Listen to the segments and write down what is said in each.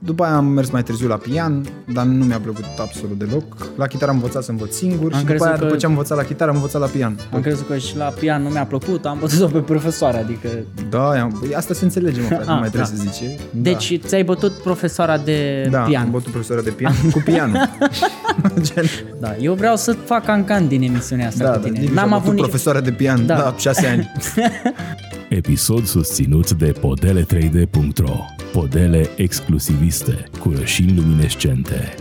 După aia am mers mai târziu la pian, dar nu mi-a plăcut absolut deloc. La chitară am învățat să învăț singur Am și după crezut aia, că- după ce am învățat la chitară, am învățat la pian. Am crezut că și la pian nu mi-a plăcut, am bătut-o pe profesoară, adică... Da, am, băi, asta se înțelege, mă, frate, nu Ah, mai trebuie da. să zice. Deci ți-ai bătut profesoara de da, da, pian. am bătut profesoara de pian cu pianul. Gen, Da, eu vreau să fac cancan din emisiunea asta da, cu da, tine. Liviu N-am și-a avut bătut nici... profesoara de pian Da. da. la șase ani. Episod susținut de podele3d.ro Podele exclusiviste cu rășini luminescente.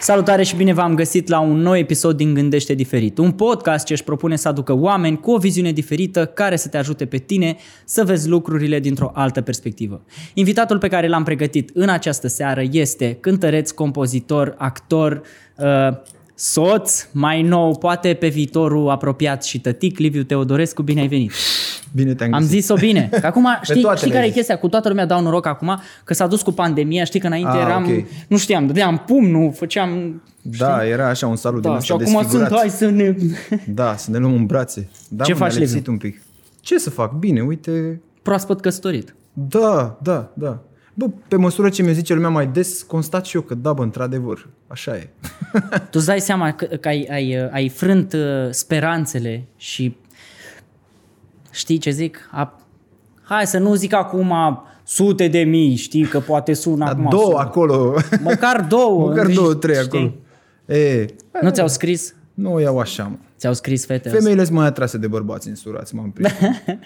Salutare și bine v-am găsit la un nou episod din Gândește Diferit, un podcast ce își propune să aducă oameni cu o viziune diferită care să te ajute pe tine să vezi lucrurile dintr-o altă perspectivă. Invitatul pe care l-am pregătit în această seară este cântăreț, compozitor, actor, uh, soț, mai nou, poate pe viitorul apropiat și tătic, Liviu Teodorescu, bine ai venit! Bine te-am Am găsit. zis-o bine. Că acum, știi, toate știi le-ai care e zis. chestia? Cu toată lumea dau noroc acum că s-a dus cu pandemia. Știi că înainte Ah, eram, ok. nu știam, dădeam pumnul, făceam... Da, era așa un salut din Da, și ăsta acum sunt, desfigurat. hai să ne... Da, să ne luăm în brațe. Da, Ce mă, faci, ne-a lipsit Liviu? un pic. Ce să fac? Bine, uite, Proaspăt căsătorit. Da, da, da. Bă, pe măsură ce mi zice lumea mai des, constat și eu că da, bă, într-adevăr, așa e. Tu îți dai seama că, că ai, ai, ai frânt uh, speranțele și știi ce zic? A, hai să nu zic acum sute de mii, știi, că poate sună Dar acum. două sună. acolo, Măcar două. măcar știi? două, trei acolo. E, Nu ți-au scris? nu o iau așa, mă. Ți-au scris fete? Femeile sunt mai atrase de bărbați însurați, m-am prins.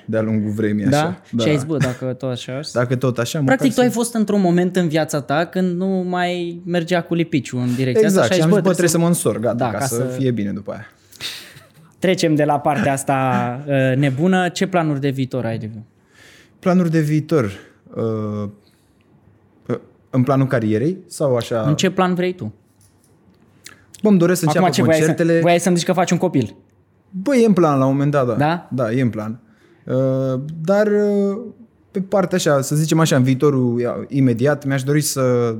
De-a lungul vremii, Da? așa. Și ai zis, bă, dacă tot așa... Dacă tot așa, Practic tu măcar ai fost într-un moment în viața ta când nu mai mergea cu lipiciu în direcția Exact, asta și și am ai zis, zis, bă, trebuie să mă însor, gata, Da, ca, ca să, să- fie bine după aia. Trecem de la partea asta uh, nebună. Ce planuri de viitor ai, Liviu? Planuri de viitor. Uh, uh, în planul carierei sau așa? În ce plan vrei tu? Bă, îmi doresc să înceapă Acum ce voiai, să, concertele. voiai să-mi zici că faci un copil? Bă, e în plan la un moment dat, da. Da? Da, e în plan. Uh, dar uh, pe partea așa, să zicem așa, în viitorul ia- imediat, mi-aș dori să,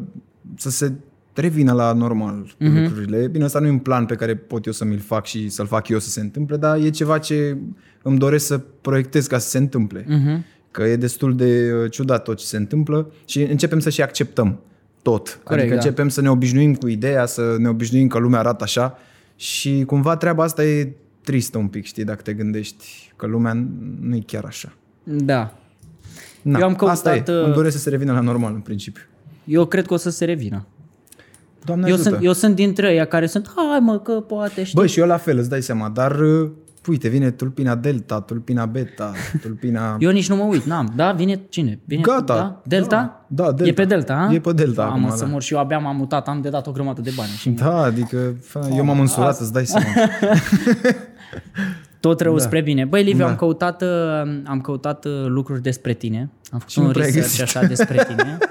să se revină la normal Mhm. mm-hmm. lucrurile. Bine, asta nu e un plan pe care pot eu să mi-l fac și să-l fac eu să se întâmple, dar e ceva ce îmi doresc să proiectez ca să se întâmple. Mhm. Că e destul de uh, ciudat tot ce se întâmplă și începem să și acceptăm tot. Corect, adică da. începem să ne obișnuim cu ideea, să ne obișnuim că lumea arată așa și cumva treaba asta e tristă un pic, știi, dacă te gândești că lumea nu e chiar așa. Da. Na, Eu am căutat, asta e. uh, Îmi doresc să se revină la normal în principiu. Eu cred că o să se revină. Doamne Eu ajută. sunt, eu sunt dintre ei care sunt, hai mă, că poate, știi? Bă, și eu la fel, îți dai seama, dar uh, uite, vine tulpina delta, tulpina beta, tulpina... Eu nici nu mă uit, n-am. Da? Vine cine? Vine, Gata. Da? Delta? Da, da, Delta. E pe Delta, a? E pe Delta Am acum, să da. mor și eu abia m-am mutat, am de dat o grămadă de bani. Și Da, adică fă, eu m-am însurat, asta. îți dai seama. Tot rău Da. spre bine. Băi, Liviu, Da. am căutat, uh, am căutat uh, lucruri despre tine. Am făcut nu un prea ai research găsit. așa despre tine.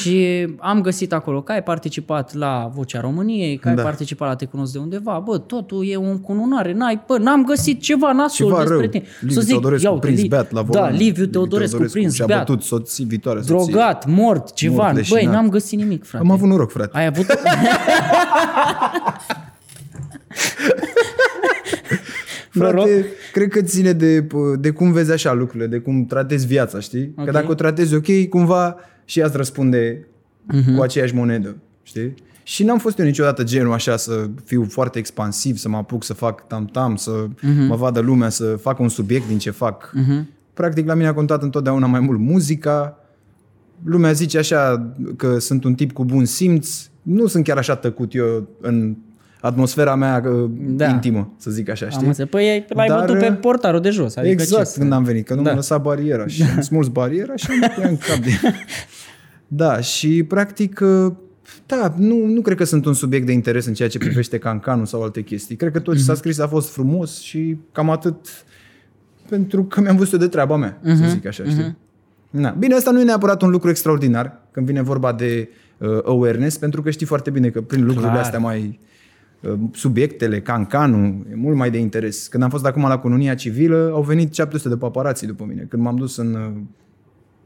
și am găsit acolo că ai participat la Vocea României, că ai Da. participat la Te cunosc de undeva. Bă, totul e un cununare. N-ai, bă, n-am găsit ceva nasol Ceva despre rău. tine. Liviu Teodorescu, ia uite, prins Li- beat la Da, volan. Liviu Teodorescu, prins și-a beat. bătut soții, viitoare soție. Drogat, mort, ceva. Mort, Băi, leșinat. n-am găsit nimic, frate. Am avut noroc, frate. Ai avut... Noroc? Frate, cred că ține de, de cum vezi așa lucrurile, de cum tratezi viața, știi? Ok. Că dacă o tratezi ok, cumva și ea îți răspunde Mhm. cu aceeași monedă, știi? Și n-am fost eu niciodată genul așa să fiu foarte expansiv, să mă apuc să fac tam-tam, să Mhm. mă vadă lumea, să fac un subiect din ce fac. Practic la mine a contat întotdeauna mai mult muzica. Lumea zice așa că sunt un tip cu bun simț. Nu sunt chiar așa tăcut eu în atmosfera mea uh, Da. intimă, să zic așa, Am știi? înțeles. Păi l-ai Dar, bătut pe portarul de jos. Adică exact, ce să- când am venit, că nu Da. da. m-a lăsat bariera și am smuls bariera și am dat în cap de... Da, și practic, uh, da, nu, nu cred că sunt un subiect de interes în ceea ce privește cancanul sau alte chestii. Cred că tot ce Mhm. s-a scris a fost frumos și cam atât pentru că mi-am văzut eu de treaba mea, Mhm. să zic așa, știi? Na. Bine, asta nu e neapărat un lucru extraordinar când vine vorba de uh, awareness, pentru că știi foarte bine că prin lucrurile Clar. astea mai uh, subiectele, cancanul, e mult mai de interes. Când am fost acum la cununia civilă, au venit 700 de paparații după mine. Când m-am dus în, uh,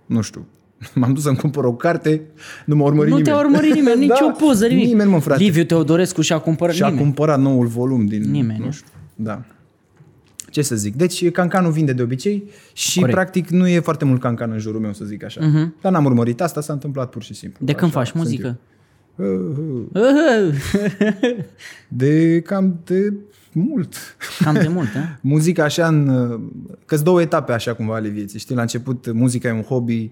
nu știu, m-am dus să-mi cumpăr o carte, nu m-a urmărit Nu nimeni. te-a urmărit nimeni, nici Da, o poză, nimic. Nimeni, mă, frate. Liviu Teodorescu și-a cumpărat Și a nimeni. cumpărat noul volum din... Nimeni, Nu nu? știu. Da. Ce să zic? Deci cancanul vinde de obicei și Corect. practic nu e foarte mult cancan în jurul meu, să zic așa. Uh-huh. Dar n-am urmărit asta, s-a întâmplat pur și simplu. De când Așa faci sunt muzică? eu. Uh, uh, De cam de mult. Cam de mult, eh? Muzica așa în... că două etape așa cumva ale vieții. Știi, la început muzica e un hobby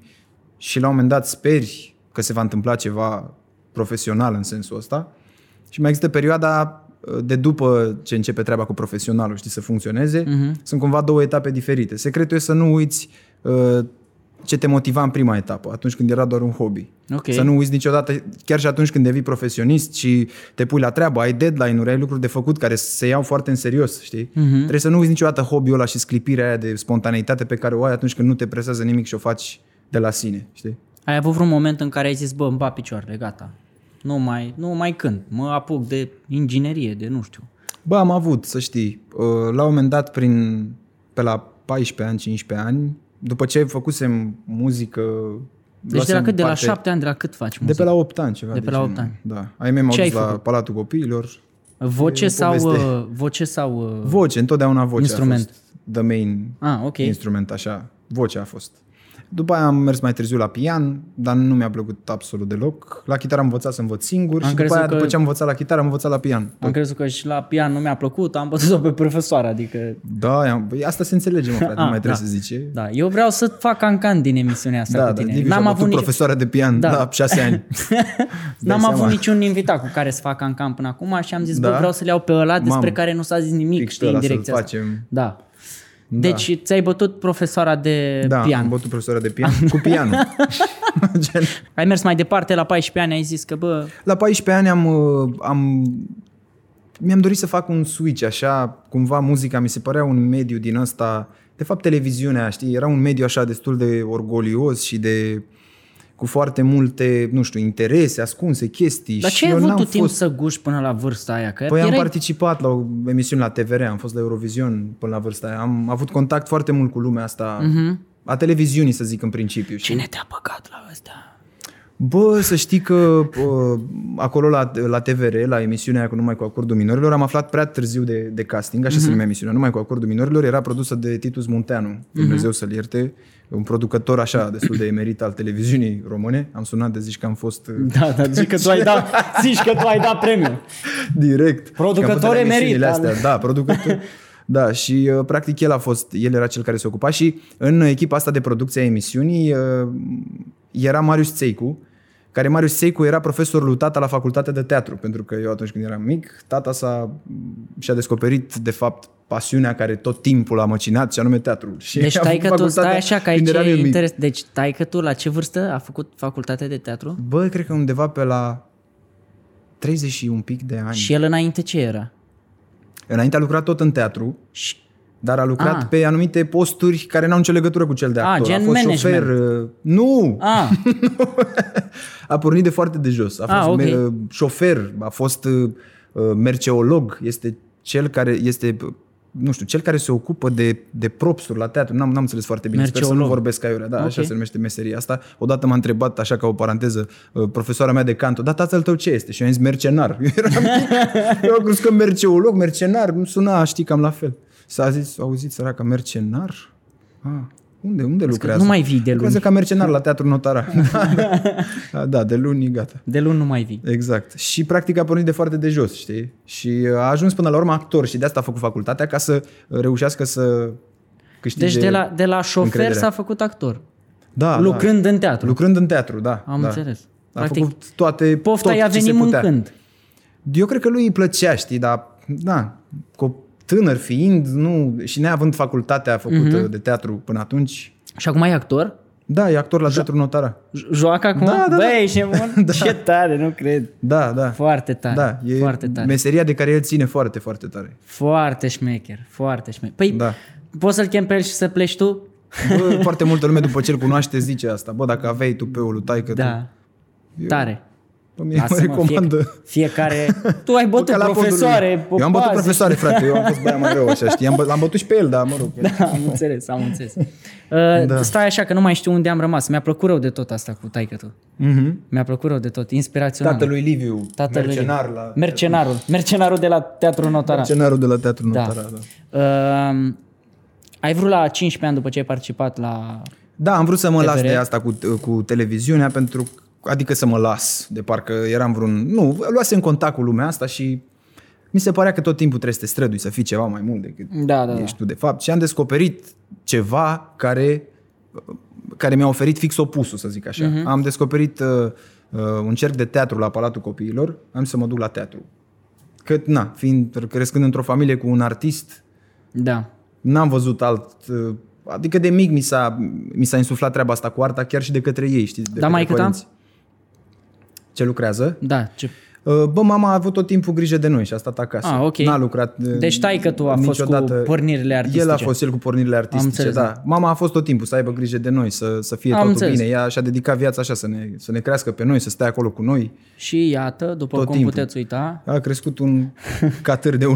și la un moment dat speri că se va întâmpla ceva profesional în sensul ăsta. Și mai există perioada uh, de după ce începe treaba cu profesionalul, știi, să funcționeze. Uh-huh. Sunt cumva două etape diferite. Secretul e să nu uiți uh, ce te motiva în prima etapă, atunci când era doar un hobby. Ok. Să nu uiți niciodată, chiar și atunci când devii profesionist și te pui la treabă, ai deadline-uri, ai lucruri de făcut care se iau foarte în serios, știi? Uh-huh. Trebuie să nu uiți niciodată hobby-ul ăla și sclipirea aia de spontaneitate pe care o ai atunci când nu te presează nimic și o faci de la sine, știi? Ai avut vreun moment în care ai zis, bă, îmi bat picioarele, gata. Nu mai, nu mai cânt. Mă apuc de inginerie, de nu știu. Bă, am avut, să știi, uh, la un moment dat, prin, pe la 14 ani, 15 ani, după ce făcusem muzică... Deci de la luasem cât? De la parte- șapte ani, de la cât faci De muzică? pe la 8 ani ceva. De pe la genul. opt ani. Da. Ai mei m-au Ce ai dus la făcut? Palatul Copiilor. Voce E o sau, poveste. uh, voce sau... uh, Voce, întotdeauna voce Instrument. a fost the main Ah, ok. instrument, așa. Vocea a fost. După aia am mers mai târziu la pian, dar nu mi-a plăcut absolut deloc. La chitară am învățat să învăț singur Am și după crezut aia, că- după ce am învățat la chitară, am învățat la pian. Am crezut că și la pian nu mi-a plăcut, am bătut-o pe profesoară, adică... Da, am, băi, asta se înțelege, mă, frate, nu Ah, mai trebuie da. să zice. Da, eu vreau să fac cancan din emisiunea asta Da, cu da, tine. Liviu N-am și-a avut, bătut nici, profesoară de pian Da. la șase ani. n-am dai avut seama. niciun invitat cu care să fac cancan până acum și am zis, bă, Da? vreau să le iau pe ăla despre Mamă. care nu s-a zis nimic, Fix pe știi, în ăla să-l direcția asta. facem. Da. Deci ți-ai bătut profesoara de Da, pian. am bătut profesoara de pian cu pianul. Gen, Ai mers mai departe, la 14 ani ai zis că, bă, La 14 ani am, uh, am mi-am dorit să fac un switch, așa, cumva muzica mi se părea un mediu din ăsta, de fapt televiziunea, știi, era un mediu așa destul de orgolios și de cu foarte multe, nu știu, interese ascunse, chestii. dar și ce ai eu avut n-am tu timp fost... să guși până la vârsta aia? Că Păi am erai... participat la o emisiune la TVR, am fost la Eurovision până la vârsta aia. Am avut contact foarte mult cu lumea asta, Mhm. a televiziunii, să zic, în principiu. știi? Cine te-a păcat la astea? Bă, să știi că uh, acolo la, la TVR, la emisiunea aia cu Numai cu acordul minorilor, am aflat prea târziu de, de casting, așa mm-hmm. se numea emisiunea, Numai cu acordul minorilor, era produsă de Titus Munteanu, Dumnezeu să-l ierte, un producător așa destul de emerit al televiziunii române. Am sunat de zici că am fost uh, Da, da, zici că tu ai dat, zici că tu ai dat premiu. direct. Producător Că am fost la emerit, emisiunile al- Astea. Da, producător. Da, și uh, practic el a fost, el era cel care se ocupa și în echipa asta de producție a emisiunii uh, era Marius Țeicu, care Marius Țeicu era profesorul lui tata la facultatea de teatru, pentru că eu atunci când eram mic, tata s-a, și-a descoperit de fapt pasiunea care tot timpul a măcinat, și anume teatru. Și Deci a stai făcut că tu facultatea stai așa, că când aici eram e eu mic. interes. Deci stai că tu la ce vârstă a făcut facultate de teatru? Bă, cred că undeva pe la 30 și un pic de ani. Și el înainte ce era? Înainte a lucrat tot în teatru, Și... Dar a lucrat Ah. pe anumite posturi care n-au nicio legătură cu cel de Ah, actor. gen a fost management. șofer. uh, Nu! Ah, A pornit de foarte de jos. A Ah, fost ok. me- șofer, a fost uh, uh, merceolog. Este cel care este nu știu, cel care se ocupă de, de propsuri la teatru. N-am, n-am înțeles foarte bine. Sper să nu Merceolog. vorbesc ca iurea. Da, Ok. așa se numește meseria asta. Odată m-a întrebat, așa ca o paranteză, uh, profesoara mea de canto, da, tatăl tău ce este? Și eu am zis mercenar. Eu eram mic. Eu am crezut că merceolog, mercenar, nu suna, știi, cam la fel. S-a zis, auzit, săraca, mercenar? Ah, unde, unde lucrează? nu mai vii de Lucrează luni. ca mercenar la teatru notara. da, da, da, de luni, gata. de luni nu mai vii. Exact. Și practic a pornit de foarte de jos, știi? Și a ajuns până la urmă actor și de asta a făcut facultatea ca să reușească să câștige Deci de la, de la șofer încrederea. s-a făcut actor. da, lucrând în teatru. Da. Lucrând în teatru, da. Am da. înțeles. A Practic, făcut toate Pofta tot i-a ce venit se putea. mâncând. Eu cred că lui îi plăcea, știi, dar da, cu tânăr fiind, nu, și neavând facultatea făcută Mhm. mm-hmm. de teatru până atunci, Și acum e actor? da, e actor la teatru notara. J- Joacă acum? Da, da, Băi, da. ești nebun? Ce tare, nu cred. Da, da. Foarte tare. Da, e foarte tare. meseria de care el ține foarte, foarte tare. Foarte șmecher. Foarte șmecher. Păi, Da. poți să-l chem pe el și să pleci tu? Bă, foarte multă lume după ce îl cunoaște zice asta. Bă, dacă aveai tu pe lui taică Da. Tare. tu, pe mine mă Lasă-mă, recomandă. fie, fiecare... Tu ai bătut Bă, ca la profesoare. fondul lui. Eu am bătut popazi. profesoare, frate. Eu am fost băia mai rău, așa, știi? Am bă- L-am bătut și pe el, dar mă rog. Da, am înțeles, am înțeles. Uh, Da. Stai așa că nu mai știu unde am rămas. Mi-a plăcut rău de tot asta cu taică tu. Mhm. Mi-a plăcut rău de tot. Inspirațional. Tatălui Liviu, Tatălui mercenar la... Mercenarul. Mercenarul de la Teatrul Notara. Mercenarul de la Teatrul Da. Notara, da. Uh, Ai vrut la 15 ani după ce ai participat la... Da, am vrut să mă las TVR? de asta cu, cu televiziunea, pentru adică să mă las, de parcă eram vreun... Nu, luasem contact cu lumea asta și mi se părea că tot timpul trebuie să te strădui, să fii ceva mai mult decât Da, da, da. ești tu de fapt. Și am descoperit ceva care, care mi-a oferit fix opusul, să zic așa. Uh-huh. Am descoperit uh, uh, un cerc de teatru la Palatul Copiilor, am zis să mă duc la teatru. Că, na, fiind crescând într-o familie cu un artist, Da. N-am văzut alt... uh, Adică de mic mi s-a, mi s-a insuflat treaba asta cu arta chiar și de către ei, știți? De Dar către mai cât părinți. Ce lucrează? Da, ce... Uh, Bă, mama a avut tot timpul grijă de noi și a stat acasă. Ah, ok. N-a lucrat uh, Deci taică tu a fost cu niciodată. pornirile artistice. El a fost el cu pornirile artistice, înțeles, da. Mama a fost tot timpul să aibă grijă de noi, să, să fie Am totul înțeles. bine. Ea și-a dedicat viața așa să ne, să ne crească pe noi, să stea acolo cu noi. Și iată, după Tot cum timpul. puteți uita, A crescut un catâr de 1,95.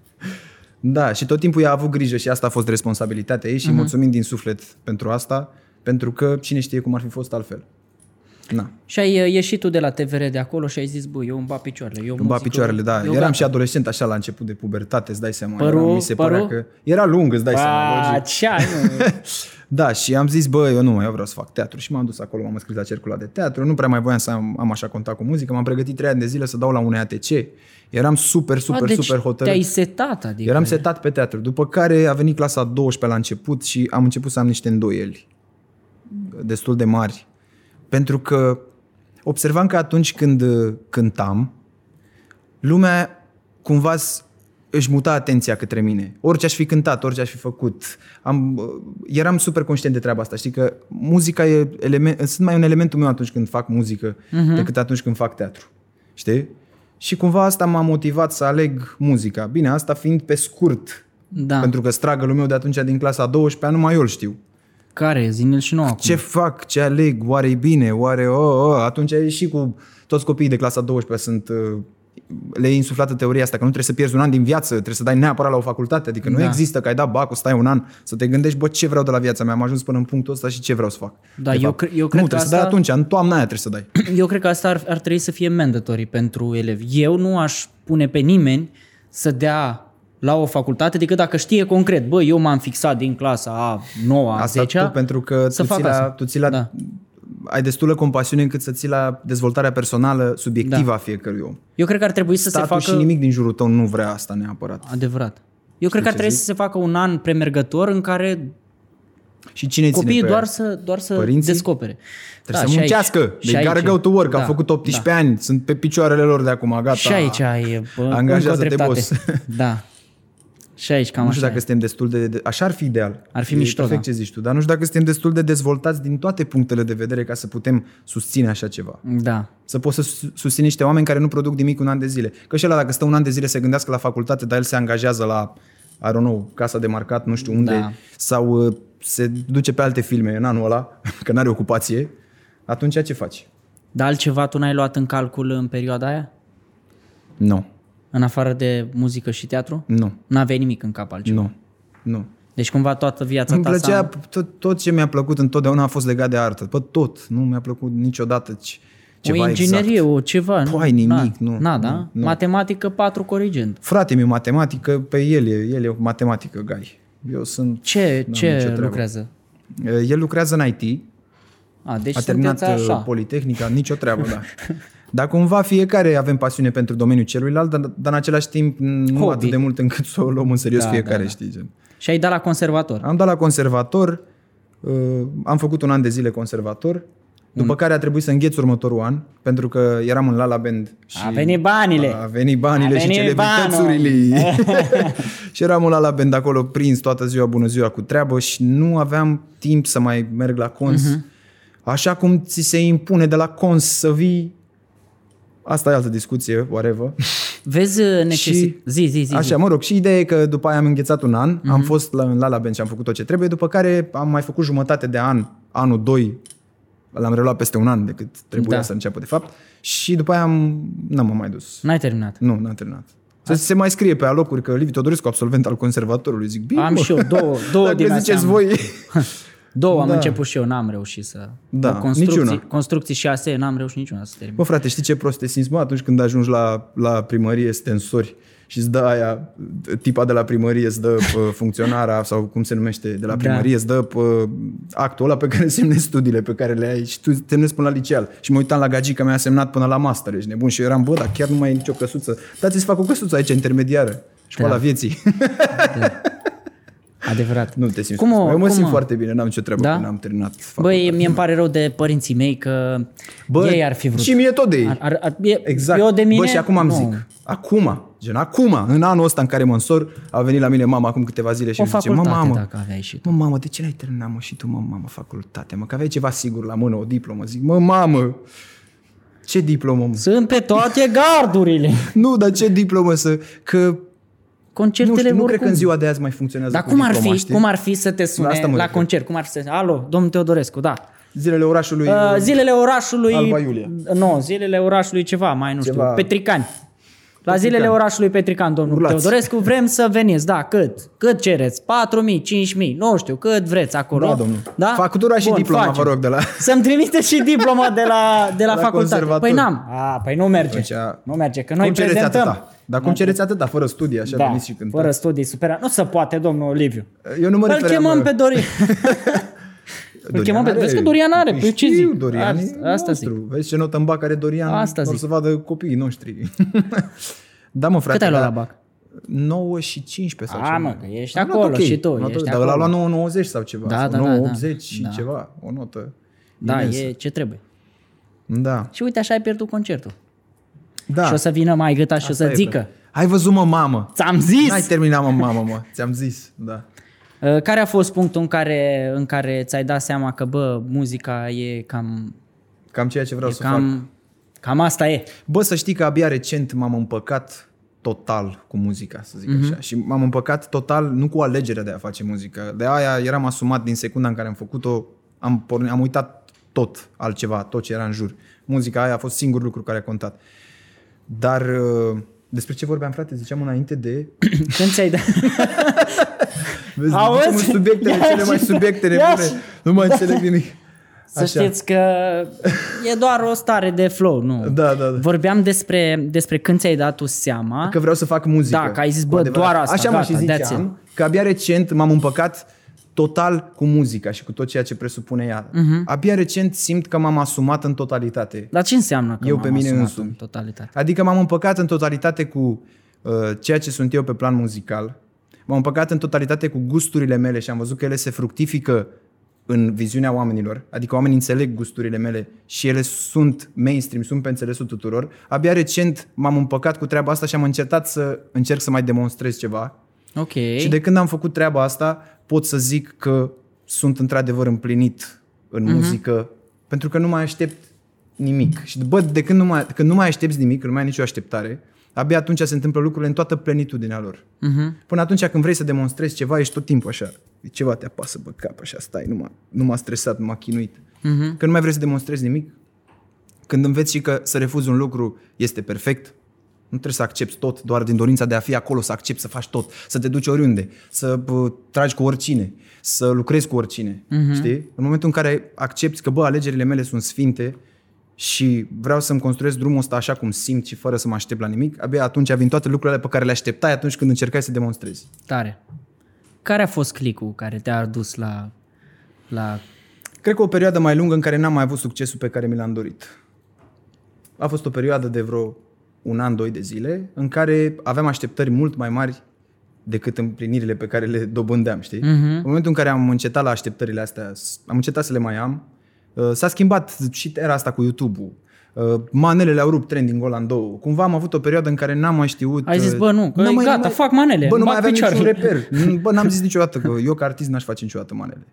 da, și tot timpul ea a avut grijă și asta a fost responsabilitatea ei și Mhm. uh-huh. mulțumim din suflet pentru asta, pentru că cine știe cum ar fi fost altfel. Na, și ai uh, ieșit tu de la TVR de acolo și ai zis, bă, eu îmi bat picioarele. Eu îmi bat picioarele, da. Eu Eram gata. și adolescent așa la început de pubertate, îți dai seama. Părul- Eram, mi se părea părul? că era lung, îți dai seama, A, logic. ce ai, mă? Da, și am zis, bă, eu nu, eu vreau să fac teatru. Și m-am dus acolo, m-am înscris la cercul ăla de teatru. Nu prea mai voiam să am, am așa contact cu muzică. M-am pregătit trei ani de zile să dau la un ATC. Eram super, super, A, deci super hotărât. te-ai setat, adică. Eram setat pe teatru, după care a venit clasa 12 la început și am început să am niște îndoieli destul de mari. Pentru că observam că atunci când uh, cântam, lumea cumva s- își muta atenția către mine. Orice aș fi cântat, orice aș fi făcut. Am, uh, eram super conștient de treaba asta. Știi că muzica e element, sunt mai un elementul meu atunci când fac muzică uh-huh. decât atunci când fac teatru. Știi? Și cumva asta m-a motivat să aleg muzica. Bine, asta fiind pe scurt. Da. Pentru că stragălul meu de atunci din clasa a 12 numai eu îl știu. Care? Zine-l și nou acum. Ce fac? Ce aleg? Oare e bine? Oare... Oh, oh. Atunci e și cu toți copiii de clasa 12 sunt... uh, Le e insuflată teoria asta, că nu trebuie să pierzi un an din viață, trebuie să dai neapărat la o facultate. Adică nu Da. există că ai dat bacul, stai un an, să te gândești, bă, ce vreau de la viața mea? Am ajuns până în punctul ăsta și ce vreau să fac. Da, de eu fapt. cre- eu cred nu, că trebuie să dai asta- atunci, în toamna aia trebuie să dai. Eu cred că asta ar, ar trebui să fie mandatory pentru elevi. Eu nu aș pune pe nimeni să dea la o facultate decât dacă știe concret, bă, eu m-am fixat din clasa a 9 a Asta 10 tu, pentru că să tu, fac ții la, asta. tu ții la, Da. ai destulă compasiune încât să ții la dezvoltarea personală subiectivă Da. a fiecărui om. Eu cred că ar trebui să Statul se facă și nimic din jurul tău nu vrea asta neapărat. adevărat. Eu cred că ar ce trebui zic? să se facă un an premergător în care Și cine copiii ține pe doar aia? să, doar să Părinții? descopere. Trebuie și să aici- muncească. și They gotta aici- go to work. da, Au făcut 18 da. ani. Sunt pe picioarele lor de acum. Gata. Și aici ai bă, Angajează-te, încă o dreptate. boss. Da. Și aici cam Nu știu așa dacă e. suntem destul de, de... Așa ar fi ideal. Ar fi E mișto, Perfect da. ce zici tu. Dar nu știu dacă suntem destul de dezvoltați din toate punctele de vedere ca să putem susține așa ceva. Da. Să poți să sus- susții niște oameni care nu produc nimic un an de zile. Că și ăla dacă stă un an de zile să gândească la facultate, dar el se angajează la, I don't know, casa de marcat, nu știu unde, Da. sau uh, se duce pe alte filme în anul ăla, că n-are ocupație, atunci ce faci? Dar altceva tu n-ai luat în calcul în perioada aia? Nu, În afară de muzică și teatru? nu, N-aveai nimic în cap altceva. nu, nu. Deci cumva toată viața Îmi ta plăcea, s-a... tot, tot ce mi-a plăcut întotdeauna a fost legat de artă. Pă, tot. Nu mi-a plăcut niciodată ce- ceva o inginerie, exact. o ceva. nu? Păi, nimic, Na, nu, Na, nu, da? nu. Matematică 4 corigent. Frate mi matematică, pe el e, el e o matematică, gai. Eu sunt... Ce, n-am nicio ce treabă. lucrează? El lucrează în IT, A, deci a terminat sunteți așa. uh, Politehnica, nicio treabă, da. Dar cumva fiecare avem pasiune pentru domeniul celuilalt, dar, dar în același timp nu Hobby. atât de mult încât să o luăm în serios Da, fiecare, da, da. știi? Gen. Și ai dat la conservator. Am dat la conservator, uh, am făcut un an de zile conservator, după care a trebuit să îngheț următorul an, pentru că eram în Lala Band. Și A venit banile. A venit banile A și venit celebritățurile. și eram în Lala Band acolo prins toată ziua, bună ziua cu treabă și nu aveam timp să mai merg la cons. Mhm. Așa cum ți se impune de la cons să vii Asta e altă discuție, whatever. Vezi uh, necesit... Și- Zi, zi, zi. Așa, zi. mă rog, și ideea e că după aia am înghețat un an, Mhm. am fost la, în Lala Band și am făcut tot ce trebuie, după care am mai făcut jumătate de an, anul 2, l-am reluat peste un an decât trebuia Da. să înceapă de fapt și după aia am, n-am mă mai dus. N-ai terminat. Nu, n-am terminat. Să se mai scrie pe alocuri că Liviu Teodorescu, absolvent al conservatorului, zic, bine, Am mă, și eu două, două dacă din astea ziceți am- voi, Două am Da. început și eu, n-am reușit să... Da, Bă, construcții, niciuna. construcții și ASE, n-am reușit niciuna să termin. Bă, frate, știi ce prost te simți? Mă, atunci când ajungi la, la primărie, stensori și îți dă aia, tipa de la primărie îți dă uh, funcționara sau cum se numește de la primărie, îți dă uh, actul ăla pe care semnezi studiile pe care le ai și tu semnezi până la liceal. Și mă uitam la gagica mea, a semnat până la master, ești nebun și eu eram, bă, dar chiar nu mai e nicio căsuță. Dați-ți fac o căsuță aici intermediară. Școala Da. vieții. Adevărat. nu te simți. Cum o- eu mă cum simt o- foarte bine, n-am nicio treabă Da? când am terminat. Băi, facultatea. mie îmi pare rău de părinții mei că Bă, ei ar fi vrut. Și mie tot de ei. Ar, ar, ar, e, Exact. Eu de mine, Bă, și acum am nu. zic. Acum, gen acum, în anul ăsta în care mă însor, a venit la mine mama acum câteva zile și O îmi zice, mă, facultate mamă, dacă aveai și tu. mă, mamă, de ce n-ai terminat, mă, și tu, mă, mamă, facultatea, mă, că aveai ceva sigur la mână, o diplomă. Zic, mă, mamă, ce diplomă, mă? Sunt pe toate gardurile. Nu, dar ce diplomă să... Că nu, Concertele știu, nu oricum. cred că în ziua de azi mai funcționează Dar cu cum ar, diploma, fi, știi? cum ar fi să te La sune asta mă la refer. concert? Cum ar fi să Alo, domnul Teodorescu, da. Zilele orașului... Uh, zilele orașului... Alba Iulia. Nu, zilele orașului ceva, mai nu Ceva- știu, Petricani. La zilele orașului Petrican, domnul Urlați. Teodorescu, vrem să veniți, da, cât? Cât cereți? 4.000, 5.000, nu știu, cât vreți acolo. Da, domnul. Da? Factura și Bun, diploma, facem. vă rog, de la... Să-mi trimite și diploma de la, de la, La facultate. conservator. Păi n-am. A, păi nu merge. Atunci, nu merge, că noi cum cereți prezentăm. atâta? Dar cum cereți atâta, fără studii, așa Da, veniți și cântați? fără studii superiore. Nu se poate, domnul Liviu. Eu nu mă Îl refeream, chemăm mă, pe Dorin. Îl chemăm pe... Vezi că Dorian are, Păi păi ce știu, zic? Dorian e Asta, asta zic. nostru. Vezi ce notă în bac are Dorian, Asta vor zic. să vadă copiii noștri. da, mă, frate. Cât ai luat dar la bac? 9 și 15 sau A, ceva. mă, că ești Am luat acolo ok. și tu, Am luat ești ok, Dar ăla a acolo. luat 9,90 sau ceva. Da, sau da, da, da. 9,80 și Da. ceva. O notă. Da, imensă. e ce trebuie. Da. Și uite, așa ai pierdut concertul. da. Și o să vină mai gâta și o Asta să e, zică. frate. Ai văzut, mă, mamă. Ți-am zis! N-ai terminat, mă, mamă, mă. Ți-am zis, da. Uh, Care a fost punctul în care, în care ți-ai dat seama că, bă, muzica e cam, Cam ceea ce vreau e să fac. cam, cam asta e. Bă, să știi că abia recent m-am împăcat total cu muzica, să zic mm-hmm. așa. Și m-am împăcat total, nu cu alegerea de a face muzică. De aia eram asumat din secunda în care am făcut-o, am, pornit, am uitat tot altceva, tot ce era în jur. Muzica aia a fost singurul lucru care a contat. Dar uh, despre ce vorbeam, frate? Ziceam înainte de... Când ți-ai dat... Vezi, Auzi? ducem în subiectele Ia cele mai și- subiecte ia nebune. și- Nu mai înțeleg nimic. Să știți că e doar o stare de flow, nu? Da, da, da. Vorbeam despre, despre când ți-ai dat tu seama. Că vreau să fac muzică. Da, că ai zis, cu bă, adevărat. doar asta, Așa mă gata, și that's ziceam, că abia recent m-am împăcat total cu muzica și cu tot ceea ce presupune ea. Mhm. Uh-huh. Abia recent simt că m-am asumat în totalitate. Dar ce înseamnă că Eu m-am pe mine asumat însumi. în totalitate? Adică m-am împăcat în totalitate cu uh, ceea ce sunt eu pe plan muzical. M-am împăcat în totalitate cu gusturile mele și am văzut că ele se fructifică în viziunea oamenilor, adică oamenii înțeleg gusturile mele și ele sunt mainstream, sunt pe înțelesul tuturor. Abia recent m-am împăcat cu treaba asta și am încercat să încerc să mai demonstrez ceva. Ok. Și de când am făcut treaba asta, pot să zic că sunt într-adevăr împlinit în Mhm. uh-huh. muzică, pentru că nu mai aștept nimic. Și bă, de când nu mai, când nu mai aștepți nimic, nu mai ai nicio așteptare, abia atunci se întâmplă lucrurile în toată plenitudinea lor. Mhm. Până atunci când vrei să demonstrezi ceva, ești tot timpul așa. Ceva te apasă pe cap, așa, stai, nu m-a, nu m-a stresat, nu m-a chinuit. Mhm. Uh-huh. Când nu mai vrei să demonstrezi nimic, când înveți și că să refuzi un lucru este perfect, nu trebuie să accepti tot doar din dorința de a fi acolo, să accepti să faci tot, să te duci oriunde, să bă, tragi cu oricine, să lucrezi cu oricine. Uh-huh. Știi? În momentul în care accepti că, bă, alegerile mele sunt sfinte și vreau să-mi construiesc drumul ăsta așa cum simt și fără să mă aștept la nimic, abia atunci vin toate lucrurile pe care le așteptai atunci când încercai să demonstrezi. Tare. Care a fost clicul care te-a adus la, la Cred că o perioadă mai lungă în care n-am mai avut succesul pe care mi l-am dorit. A fost o perioadă de vreo un an, doi de zile, în care aveam așteptări mult mai mari decât împlinirile pe care le dobândeam, știi? Uh-huh. În momentul în care am încetat la așteptările astea, s- am încetat să le mai am, uh, s-a schimbat și era asta cu YouTube-ul. Uh, Manelele au rupt trending ăla în două. Cumva am avut o perioadă în care n-am mai știut... Ai zis, uh, bă, nu, că n-am e gata, fac manele, Bă, nu îmi mai bag aveam niciun picioarele. reper. Bă, n-am zis niciodată că eu ca artist n-aș face niciodată manele.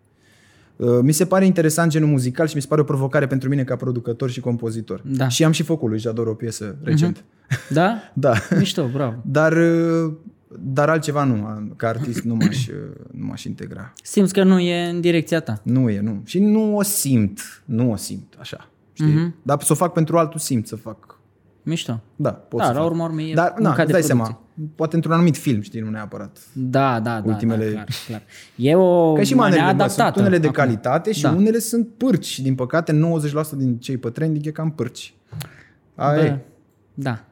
Uh, Mi se pare interesant genul muzical și mi se pare o provocare pentru mine ca producător și compozitor. Da. Și am și făcut lui Jador o piesă recent. Da? Da. Mișto, bravo. Dar, uh, dar altceva nu. Ca artist nu m-aș, uh, nu m-aș integra. Simți că nu e în direcția ta. Nu e, nu. Și nu o simt. Nu o simt așa. Știi? Mhm. Dar să o fac pentru altul simt să fac. Mișto. Da, pot Da, să la fac. urma urmei e Dar, na, munca îți de dai producție. seama. Poate într-un anumit film, știi, nu neapărat. Da, da, da, Ultimele- da, clar, clar. E o Ca și manea manele, bă, adaptată. sunt unele de acum. calitate și Da. unele sunt pârci. Și din păcate 90% din cei pe trending e cam pârci. Aia Bă, e. da,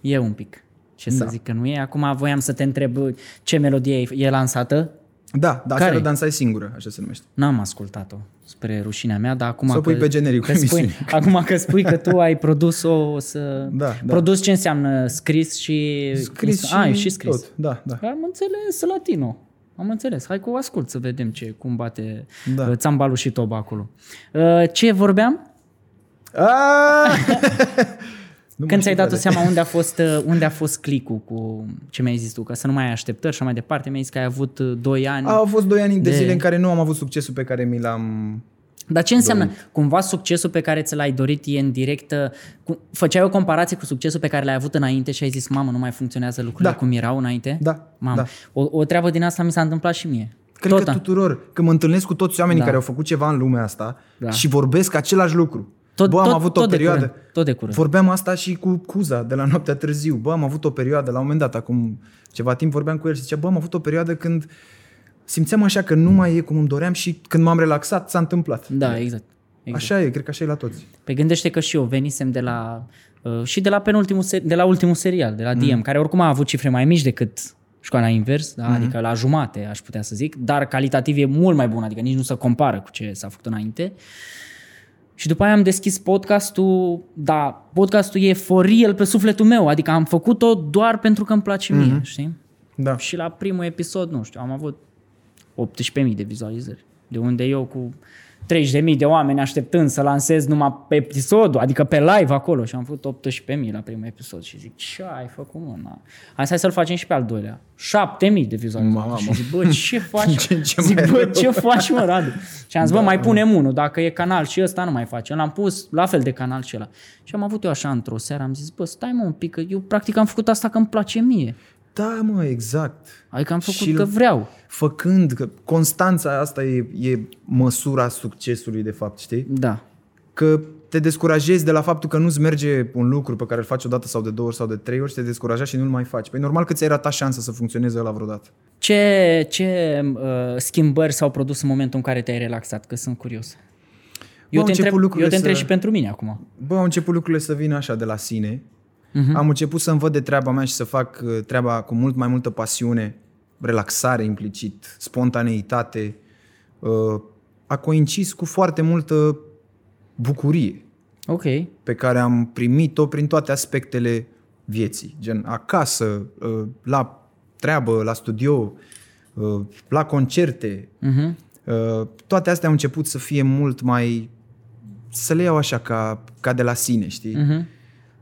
e un pic. Ce să Da. zic că nu e? Acum voiam să te întreb ce melodie e- e lansată. Da, da, Care? aseară dansai singură, așa se numește. N-am ascultat-o, spre rușinea mea, dar acum Să o că, pui pe genericul că spui, emisiunii. Acum că spui că tu ai produs-o, o să... Da, da. Produs ce înseamnă scris și... Scris și, A, și scris. tot. Da, da. Am înțeles latino. Am înțeles. Hai cu ascult să vedem ce, cum bate Da. da. țambalul și toba acolo. Uh, Ce vorbeam? Ah! Nu mă Când ți-ai știu dat care. seama unde a fost, uh, unde a fost clicul cu ce mi-ai zis tu, că să nu mai ai așteptări și așa mai departe, mi-ai zis că ai avut 2 ani. Au fost doi ani de, De- zile în care nu am avut succesul pe care mi l-am... Dar ce înseamnă? Cumva succesul pe care ți l-ai dorit e în direct... uh, cu- Făceai o comparație cu succesul pe care l-ai avut înainte și ai zis, mamă, nu mai funcționează lucrurile Da. cum erau înainte? Da, Mamă, da. o, o treabă din asta mi s-a întâmplat și mie. Cred Tot că a- tuturor, că mă întâlnesc cu toți oamenii Da. care au făcut ceva în lumea asta Da. și vorbesc același lucru. Tot- Bă, am tot- avut tot o de perioadă... curând, tot de curând. Vorbeam asta și cu Cuza de la noaptea târziu. Bă, am avut o perioadă, la un moment dat, acum ceva timp vorbeam cu el și zicea, bă, am avut o perioadă când simțeam așa că nu mai e cum îmi doream și când m-am relaxat s-a întâmplat. Da, exact. exact. Așa e, cred că așa e la toți. Pe gândește că și eu venisem de la uh, și de la penultimul ser- de la ultimul serial, de la DM, Mm. care oricum a avut cifre mai mici decât școala invers, da? adică la jumate, aș putea să zic, dar calitativ e mult mai bun, adică nici nu se compară cu ce s-a făcut înainte. Și după aia am deschis podcastul, da, podcastul e for real pe sufletul meu, adică am făcut-o doar pentru că îmi place mie, știi? Da. Și la primul episod, nu știu, am avut 18.000 de vizualizări. De unde eu cu 30.000 de oameni așteptând să lansez numai pe episodul, adică pe live acolo și am făcut 18.000 la primul episod și zic, ce ai făcut mă? Na. Hai să- hai să-l facem și pe al doilea. 7.000 de vizualizări. Mamă. Și zic, bă, ce faci? Ce- ce zic, mai bă, rău?" ce faci mă, Radu? Și am zis, bă, mai punem unul, dacă e canal și ăsta nu mai face. L-am pus la fel de canal și ăla. Și am avut eu așa într-o seară, am zis, bă, stai mă un pic, că eu practic am făcut asta că îmi place mie. Da, mă, exact. Adică am făcut Și că vreau. Făcând, că constanța asta e, e măsura succesului, de fapt, știi? Da. Că te descurajezi de la faptul că nu-ți merge un lucru pe care îl faci o dată sau de două ori sau de trei ori și te descuraja și nu-l mai faci. Păi normal că ți-ai ratat șansa să funcționeze la vreodată. Ce, ce uh, schimbări s-au produs în momentul în care te-ai relaxat? Că sunt curios. Eu au te, început întreb, eu lucrurile te întreb să- și pentru mine acum. Bă, au început lucrurile să vină așa de la sine. Mhm. Uh-huh. Am început să-mi văd de treaba mea și să fac uh, treaba cu mult mai multă pasiune, relaxare implicit, spontaneitate. Uh, A coincis cu foarte multă bucurie Ok. pe care am primit-o prin toate aspectele vieții. Gen acasă, uh, la treabă, la studio, uh, la concerte. Uh-huh. Uh, Toate astea au început să fie mult mai... să le iau așa ca, ca de la sine, știi? Uh-huh.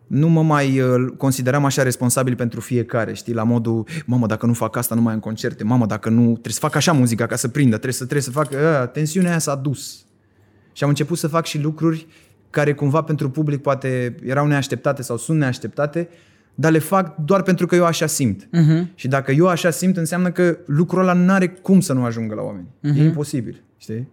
Nu mă mai uh, consideram așa responsabil pentru fiecare, știi? La modul, mamă, dacă nu fac asta, nu mai am concerte. Mamă, dacă nu, trebuie să fac așa muzica ca să prindă. Trebuie să, trebuie să fac... Uh, tensiunea aia s-a dus. Și am început să fac și lucruri care cumva pentru public poate erau neașteptate sau sunt neașteptate, dar le fac doar pentru că eu așa simt. Uh-huh. Și dacă eu așa simt, înseamnă că lucrul ăla nu are cum să nu ajungă la oameni. Uh-huh. E imposibil, știi?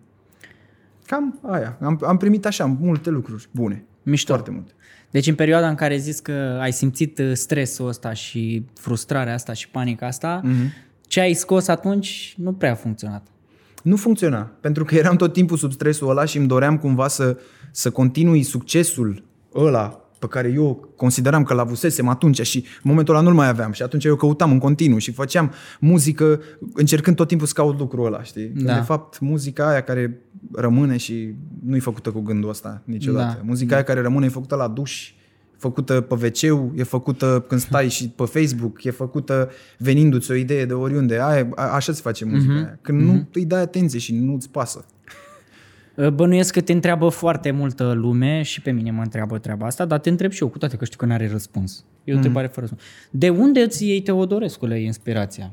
Cam aia. Am, am primit așa multe lucruri bune. Mișto. Foarte multe. Deci în perioada în care ai zis că ai simțit uh, stresul ăsta și frustrarea asta și panica asta, uh-huh. ce ai scos atunci nu prea a funcționat. Nu funcționa, pentru că eram tot timpul sub stresul ăla și îmi doream cumva să, să continui succesul ăla pe care eu consideram că l-avusesem atunci și în momentul ăla nu-l mai aveam și atunci eu căutam în continuu și făceam muzică încercând tot timpul să caut lucrul ăla, știi? Da. De fapt, muzica aia care rămâne și nu-i făcută cu gândul ăsta niciodată. Da. Muzica aia care rămâne e făcută la duș, făcută pe wc e făcută când stai și pe Facebook, e făcută venindu-ți o idee de oriunde. Aia, a, așa se face muzica aia. Când nu îi dai atenție și nu-ți pasă. Uh, Bănuiesc că te întreabă foarte multă lume și pe mine mă întreabă treaba asta, dar te întreb și eu, cu toate că știu că nu are răspuns. E o întrebare fără răspuns. De unde îți iei Teodorescule inspirația?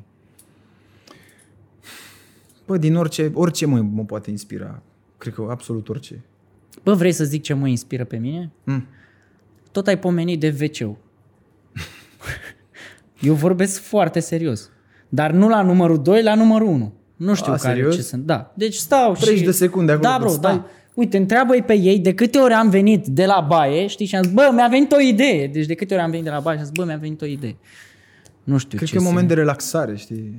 Bă, din orice, orice mă, mă poate inspira. Cred că absolut orice. Bă, vrei să zic ce mă inspiră pe mine? Mm. Tot ai pomenit de wc Eu vorbesc foarte serios. Dar nu la numărul 2, la numărul 1. Nu știu A, care serios? ce sunt. Da. Deci stau 30 și... de secunde acolo Da, când bro, stai. da. Uite, întreabă-i pe ei de câte ori am venit de la baie, știi, și am zis, bă, mi-a venit o idee. Deci de câte ori am venit de la baie și am zis, bă, mi-a venit o idee. Nu știu Cred ce că e un să- moment de relaxare, știi?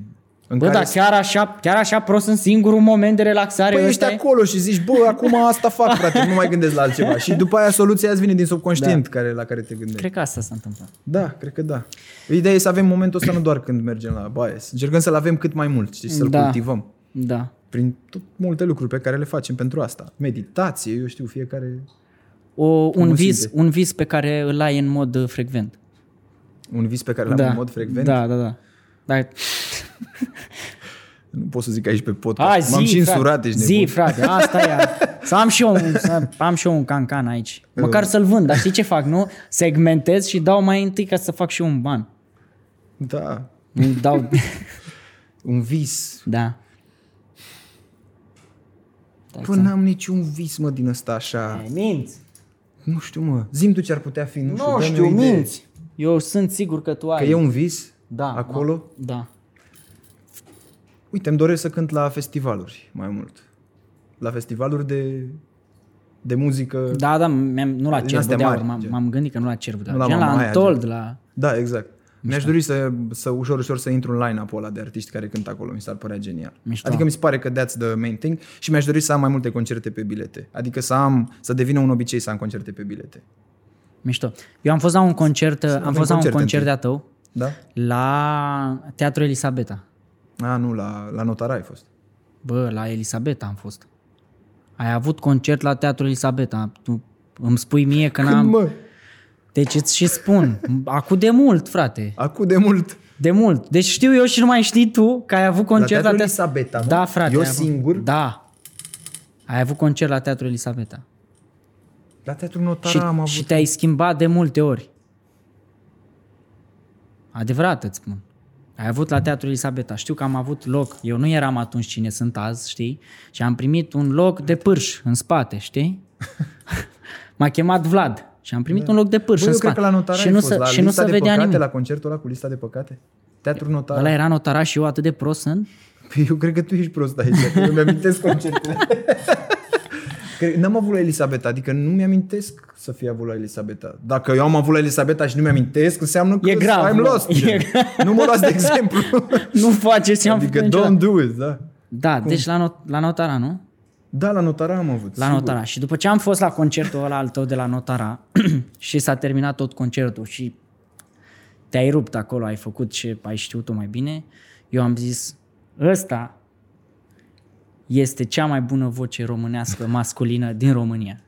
În Bă, care dar chiar așa, chiar așa prost în singurul moment de relaxare Păi ești ăsta e? acolo și zici, bă, acum asta fac, frate, nu mai gândesc la altceva. Și după aia soluția îți vine din subconștient Da. care, la care te gândești. Cred că asta s-a întâmplat. Da, cred că da. Ideea e să avem momentul ăsta nu doar când mergem la baie. Să încercăm să-l avem cât mai mult și să-l Da. cultivăm. Da. Prin tot multe lucruri pe care le facem pentru asta. Meditație, eu știu, fiecare... O, un, mă vis, simte? un vis pe care îl ai în mod uh, frecvent. Un vis pe care l-am da. în mod frecvent. Da, da, da. da. Nu pot să zic aici pe podcast. Hai, zi, M-am și frate. însurat, ești Zi, nebun. frate, asta e. Să am și eu un, să am și eu un cancan aici. Măcar să-l vând, dar știi ce fac, nu? Segmentez și dau mai întâi ca să fac și eu un ban. Da, Îmi Dau, un vis. da. Păi n-am niciun vis, mă, din ăsta așa. Minți. Nu știu, mă. Zim tu ce ar putea fi. Nu, Nu dă-mi știu, o idee. minți. Eu sunt sigur că tu ai. Că e un vis da, acolo. Da. Uite, îmi doresc să cânt la festivaluri mai mult. La festivaluri de, de muzică. Da, da, mi-am, nu la Din cervul astea de aur, mari, m-am, gen. m-am gândit că nu la cervul de Nu aur. la Gen la Mamaia, Untold, gen. la... Da, exact. Mi-aș dori să, să ușor, ușor să intru în line-up ăla de artiști care cântă acolo. Mi s-ar părea genial. Mișto. Adică mi se pare că that's the main thing și mi-aș dori să am mai multe concerte pe bilete. Adică să am, să devină un obicei să am concerte pe bilete. Mișto. Eu am fost la un concert, am avem fost la un concerte concert de-a întâi. tău, Da? la Teatrul Elisabeta. A, nu, la, la notara ai fost. Bă, la Elisabeta am fost. Ai avut concert la Teatrul Elisabeta. Tu îmi spui mie că n-am... mă? Deci îți și spun. Acum de mult, frate. Acum de mult. De mult. Deci știu eu și nu mai știi tu că ai avut concert la, Teatrul Teatrul Elisabeta, nu? Da, frate. Eu ai avut- singur? Da. Ai avut concert la Teatrul Elisabeta. La teatrul notara Și, am avut. și te-ai schimbat de multe ori. Adevărat îți spun. Ai avut la Teatrul Elisabeta. Știu că am avut loc. Eu nu eram atunci cine sunt azi, știi? Și am primit un loc de pârș în spate, știi? M-a chemat Vlad și am primit un loc de pârș Bă, în eu cred spate. că la notara și ai nu, fost, se, la și nu lista se de vedea păcate, nimic. la concertul ăla cu lista de păcate? Teatrul notara. Ăla era notara și eu atât de prost sunt? Păi eu cred că tu ești prost aici, că eu mi-amintesc concertele. Cred- N-am avut la Elisabeta, adică nu mi-amintesc să fie avut la Elisabeta. Dacă eu am avut la Elisabeta și nu mi-amintesc, înseamnă că E grav, I'm mă. lost. E gen. Nu mă luați de exemplu. nu faceți, am adică făcut niciodată. don't do it, da. Da, deci la, not- la notara, nu? Da, la notara am avut. La sigur. Notara. Și după ce am fost la concertul ăla al tău de la Notara și s-a terminat tot concertul și te-ai rupt acolo, ai făcut ce ai știut-o mai bine, eu am zis, ăsta este cea mai bună voce românească masculină din România.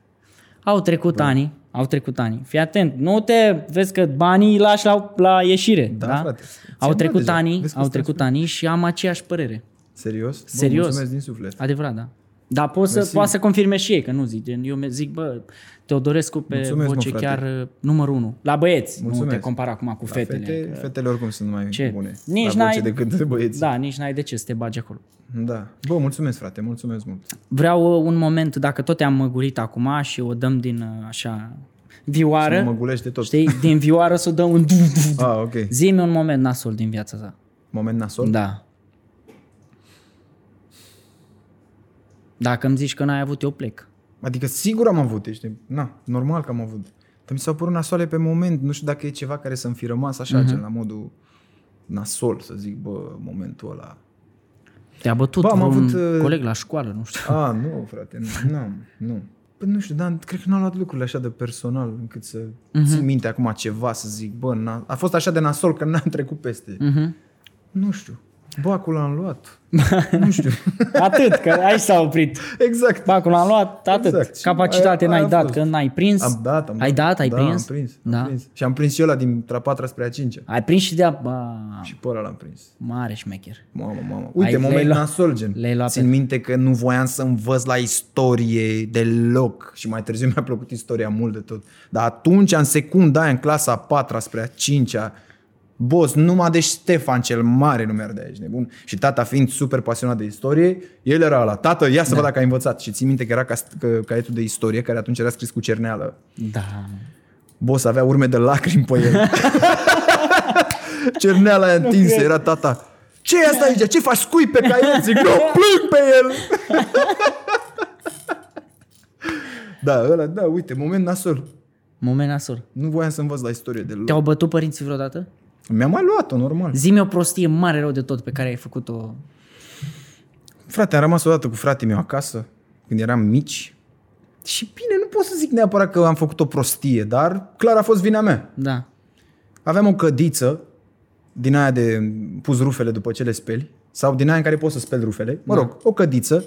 Au trecut ani, au trecut ani. Fii atent, nu te vezi că banii îi lași la, la ieșire. Da, Da, frate. Au Ți-am trecut dat deja. ani, Vezi că au stai trecut ani și am aceeași părere. Serios? Bă, Serios. mulțumesc din suflet. Adevărat, da. Dar pot să, poate să confirme și ei, că nu zic. Gen, eu mi- zic, bă, Teodorescu pe Mulțumesc, mă, voce frate. chiar uh, numărul unu. La băieți, nu Mulțumesc. te compara acum cu La fetele. Fete, că- fetele oricum sunt mai Ce? bune. Nici la voce n-ai- decât de băieți. Da, nici n-ai de ce să te bagi acolo. da. Bă, mulțumesc, frate, mulțumesc mult. Vreau uh, un moment, dacă tot te-am măgulit acum și o dăm din uh, așa vioară, Mă gulește tot. știi, din vioară să o dăm un... Ah, ok. Zi-mi un moment nasol din viața ta. Moment nasol? Da. Dacă îmi zici că n-ai avut, eu plec. Adică sigur am avut, ești, na, normal că am avut. Dar mi s-au părut nasoale pe moment, nu știu dacă e ceva care să-mi fi rămas așa, Mhm. uh-huh. gen la modul nasol, să zic, bă, momentul ăla. Te-a bătut Bă, am un avut, uh, coleg la școală, nu știu. A, nu, frate, nu, n-am, nu. Păi nu știu, dar cred că n-am luat lucrurile așa de personal încât să Mhm. uh-huh. țin minte acum ceva, să zic, bă, n-a, a fost așa de nasol că n-am trecut peste. Mhm. Uh-huh. Nu știu. Bă, acolo am luat. nu știu. Atât, că aici s-a oprit. exact. Bacul l-am luat, atât. Exact. Și Capacitate aia- n-ai aia a dat, fost. că n-ai prins. Am dat, am Ai dat, ai da, prins? am prins, am Da. prins. Și am prins și ăla din a patra spre a cincea. Ai prins și de-a... Ba, Și pe ăla l-am prins. mare șmecher. Mamă, mamă. Uite, le-ai moment luat- nasol, gen. le-ai luat Țin pe- minte că nu voiam să învăț la istorie deloc. Și mai târziu mi-a plăcut istoria mult de tot. Dar atunci, în secunda aia, în clasa a patra spre a cincea, Boss, numai de Ștefan cel Mare nu mi-ar de aici, nebun. Și tata fiind super pasionat de istorie, el era la tată, ia să da. văd dacă ai învățat. Și țin minte că era ca, că, caietul de istorie, care atunci era scris cu cerneală. Da. Boss avea urme de lacrimi pe el. Cerneala aia întinsă, era tata. ce e asta aici? Ce faci? Scui pe caiet? Zic, nu, plâng pe el! da, ăla, da, uite, moment nasol. Moment nasol. Nu voiam să învăț la istorie deloc. Te-au bătut părinții vreodată? Mi-am mai luat-o, normal. Zi-mi o prostie mare rău de tot pe care ai făcut-o. Frate, am rămas odată cu fratele meu acasă, când eram mici. Și bine, nu pot să zic neapărat că am făcut o prostie, dar clar a fost vina mea. Da. Aveam o cădiță din aia de pus rufele după ce le speli, sau din aia în care poți să speli rufele, mă rog, o cădiță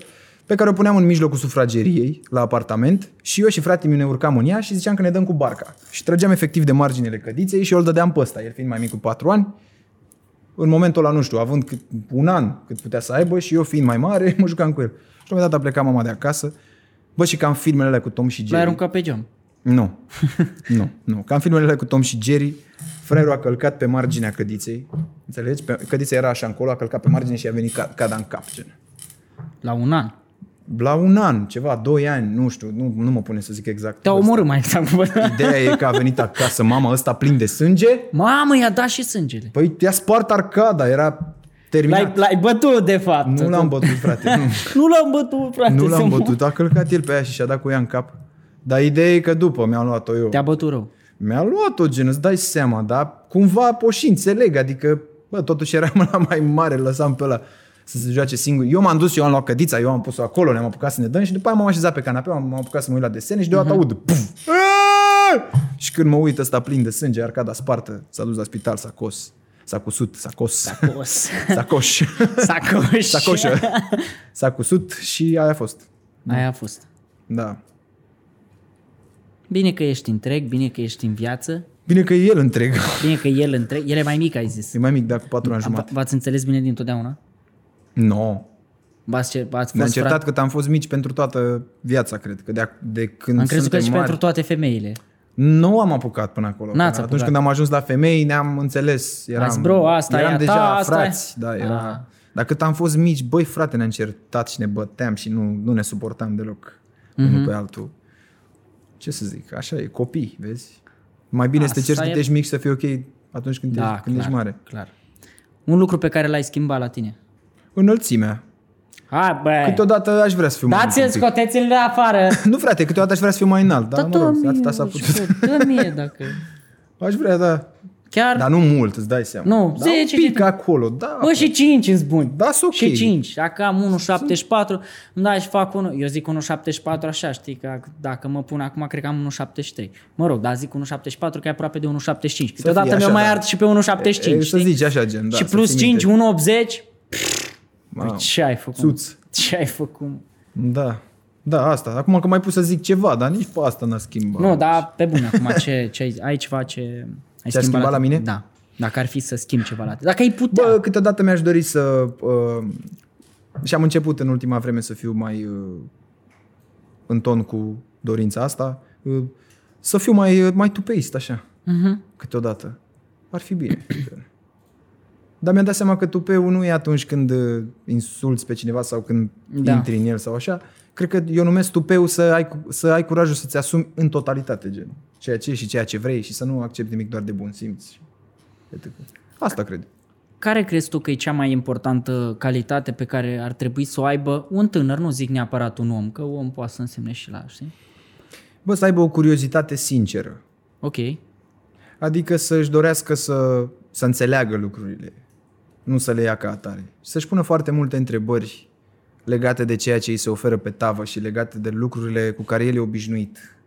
pe care o puneam în mijlocul sufrageriei la apartament și eu și fratele meu ne urcam în ea și ziceam că ne dăm cu barca. Și trăgeam efectiv de marginile cădiței și eu îl dădeam pe ăsta, el fiind mai mic cu 4 ani. În momentul ăla, nu știu, având cât, un an cât putea să aibă și eu fiind mai mare, mă jucam cu el. Și la un moment dat a plecat mama de acasă. Bă, și cam filmele alea cu Tom și L-ai Jerry. aruncat pe geam. Nu. nu, nu. Cam filmele alea cu Tom și Jerry, fraierul a călcat pe marginea cădiței. Înțelegi? Pe, cădița era așa încolo, a călcat pe margine și a venit ca, cada în cap. Gen. La un an. La un an, ceva, doi ani, nu știu, nu, nu mă pune să zic exact. Te-a omorât mai exact. Ideea e că a venit acasă mama ăsta plin de sânge, Mamă, i-a dat și sângele. păi te-a spart arcada, era terminat. L-ai, l-ai bătut, de fapt. nu l-am bătut, frate, nu. Nu l-am bătut, frate. nu l-am să bătut, a călcat el pe ea și și-a dat cu ea în cap. Dar ideea e că după mi-am luat-o eu. Te-a bătut rău. Mi-a luat-o, gen, îți dai seama, dar cumva pot și înțeleg, adică, bă, totuși eram la mai mare, îl lăsam pe ăla să se joace singur. Eu m-am dus, eu am luat cădița, eu am pus-o acolo, ne-am apucat să ne dăm și după aia m-am așezat pe canapea, m-am apucat să mă uit la desene și deodată aud, puf! Aaaa! Și când mă uit ăsta plin de sânge, arcada spartă, s-a dus la spital, s-a cos, s-a cusut, s-a cos, Cos. s-a coș, Sacoș. s-a coșă, s-a cusut și aia a fost. Aia a fost. Da. Bine că ești întreg, bine că ești în viață, Bine că e el întreg. bine că el întreg. El e mai mic, ai zis. E mai mic, dar cu patru ani V- jumate. V-ați înțeles bine dintotdeauna? Nu. No. V-ați, cer- v-ați Ne-am fost certat frate? cât am fost mici pentru toată viața, cred. Că de, ac- de când Am crezut că suntem și mari, pentru toate femeile. Nu am apucat până acolo. N-ați Atunci apucat. când am ajuns la femei, ne-am înțeles. Eram, Azi, bro, asta e eram a deja ta, asta frați. e- Da, era... Ah. Dar cât am fost mici, băi, frate, ne-am certat și ne băteam și nu, nu ne suportam deloc Mhm. unul pe altul. Ce să zic, așa e, copii, vezi? Mai bine să te Asta cerți e- când ești mic și să fii ok atunci când, Da, ești, când clar, ești mare. clar. Un lucru pe care l-ai schimbat la tine. Înălțimea. Hai, bă! Câteodată aș vrea să fiu mai Dați-l, înalt un scoteți-l de afară! pic. Nu, frate, câteodată aș vrea să fiu mai înalt. Dar, mă rog, atâta s-a putut. Dă mie dacă... Aș vrea, da. Chiar... Dar nu mult, îți dai seama. Nu, da, 10, un pic acolo, da. Bă, și 5 îți buni. Da, sunt ok. Și 5. Dacă am 1,74, îmi dai și fac 1. Eu zic 1,74 așa, știi, că dacă mă pun acum, cred că am 1,73. Mă rog, dar zic 1,74 că e aproape de 1,75. Câteodată fie mi-o așa, mai da. ard și pe 1,75, E, să știi? zici așa, gen, da. și să plus ții 5, minte. 1,80. Mamă. Păi ce ai făcut? Țuț. Ce ai făcut? Da. Da, asta. Acum că mai pus să zic ceva, dar nici pe asta n-a schimbat. Nu, dar pe bune acum, ce, ce ai, ai ceva ce ai Ce-a schimbat la tine? mine? Da. Dacă ar fi să schimbi ceva la tine. Dacă ai putea. Bă, câteodată mi-aș dori să... Uh, și am început în ultima vreme să fiu mai uh, în ton cu dorința asta, uh, să fiu mai, uh, mai tupeist, așa, Mhm. câteodată. Ar fi bine. Dar mi-am dat seama că tupeul nu e atunci când uh, insulți pe cineva sau când Da. da. intri în el sau așa. Cred că eu numesc tupeu să ai, cu- să ai curajul să-ți asumi în totalitate, gen. Ceea ce ești și ceea ce vrei și să nu accepti nimic doar de bun simț. etc. Asta cred. Care crezi tu că e cea mai importantă calitate pe care ar trebui să o aibă un tânăr, nu zic neapărat un om, că om poate să însemne și la, știi? Bă, să aibă o curiozitate sinceră. Ok. Adică să-și dorească să, să înțeleagă lucrurile, nu să le ia ca atare. Și să-și pună foarte multe întrebări legate de ceea ce îi se oferă pe tavă și legate de lucrurile cu care el e obișnuit,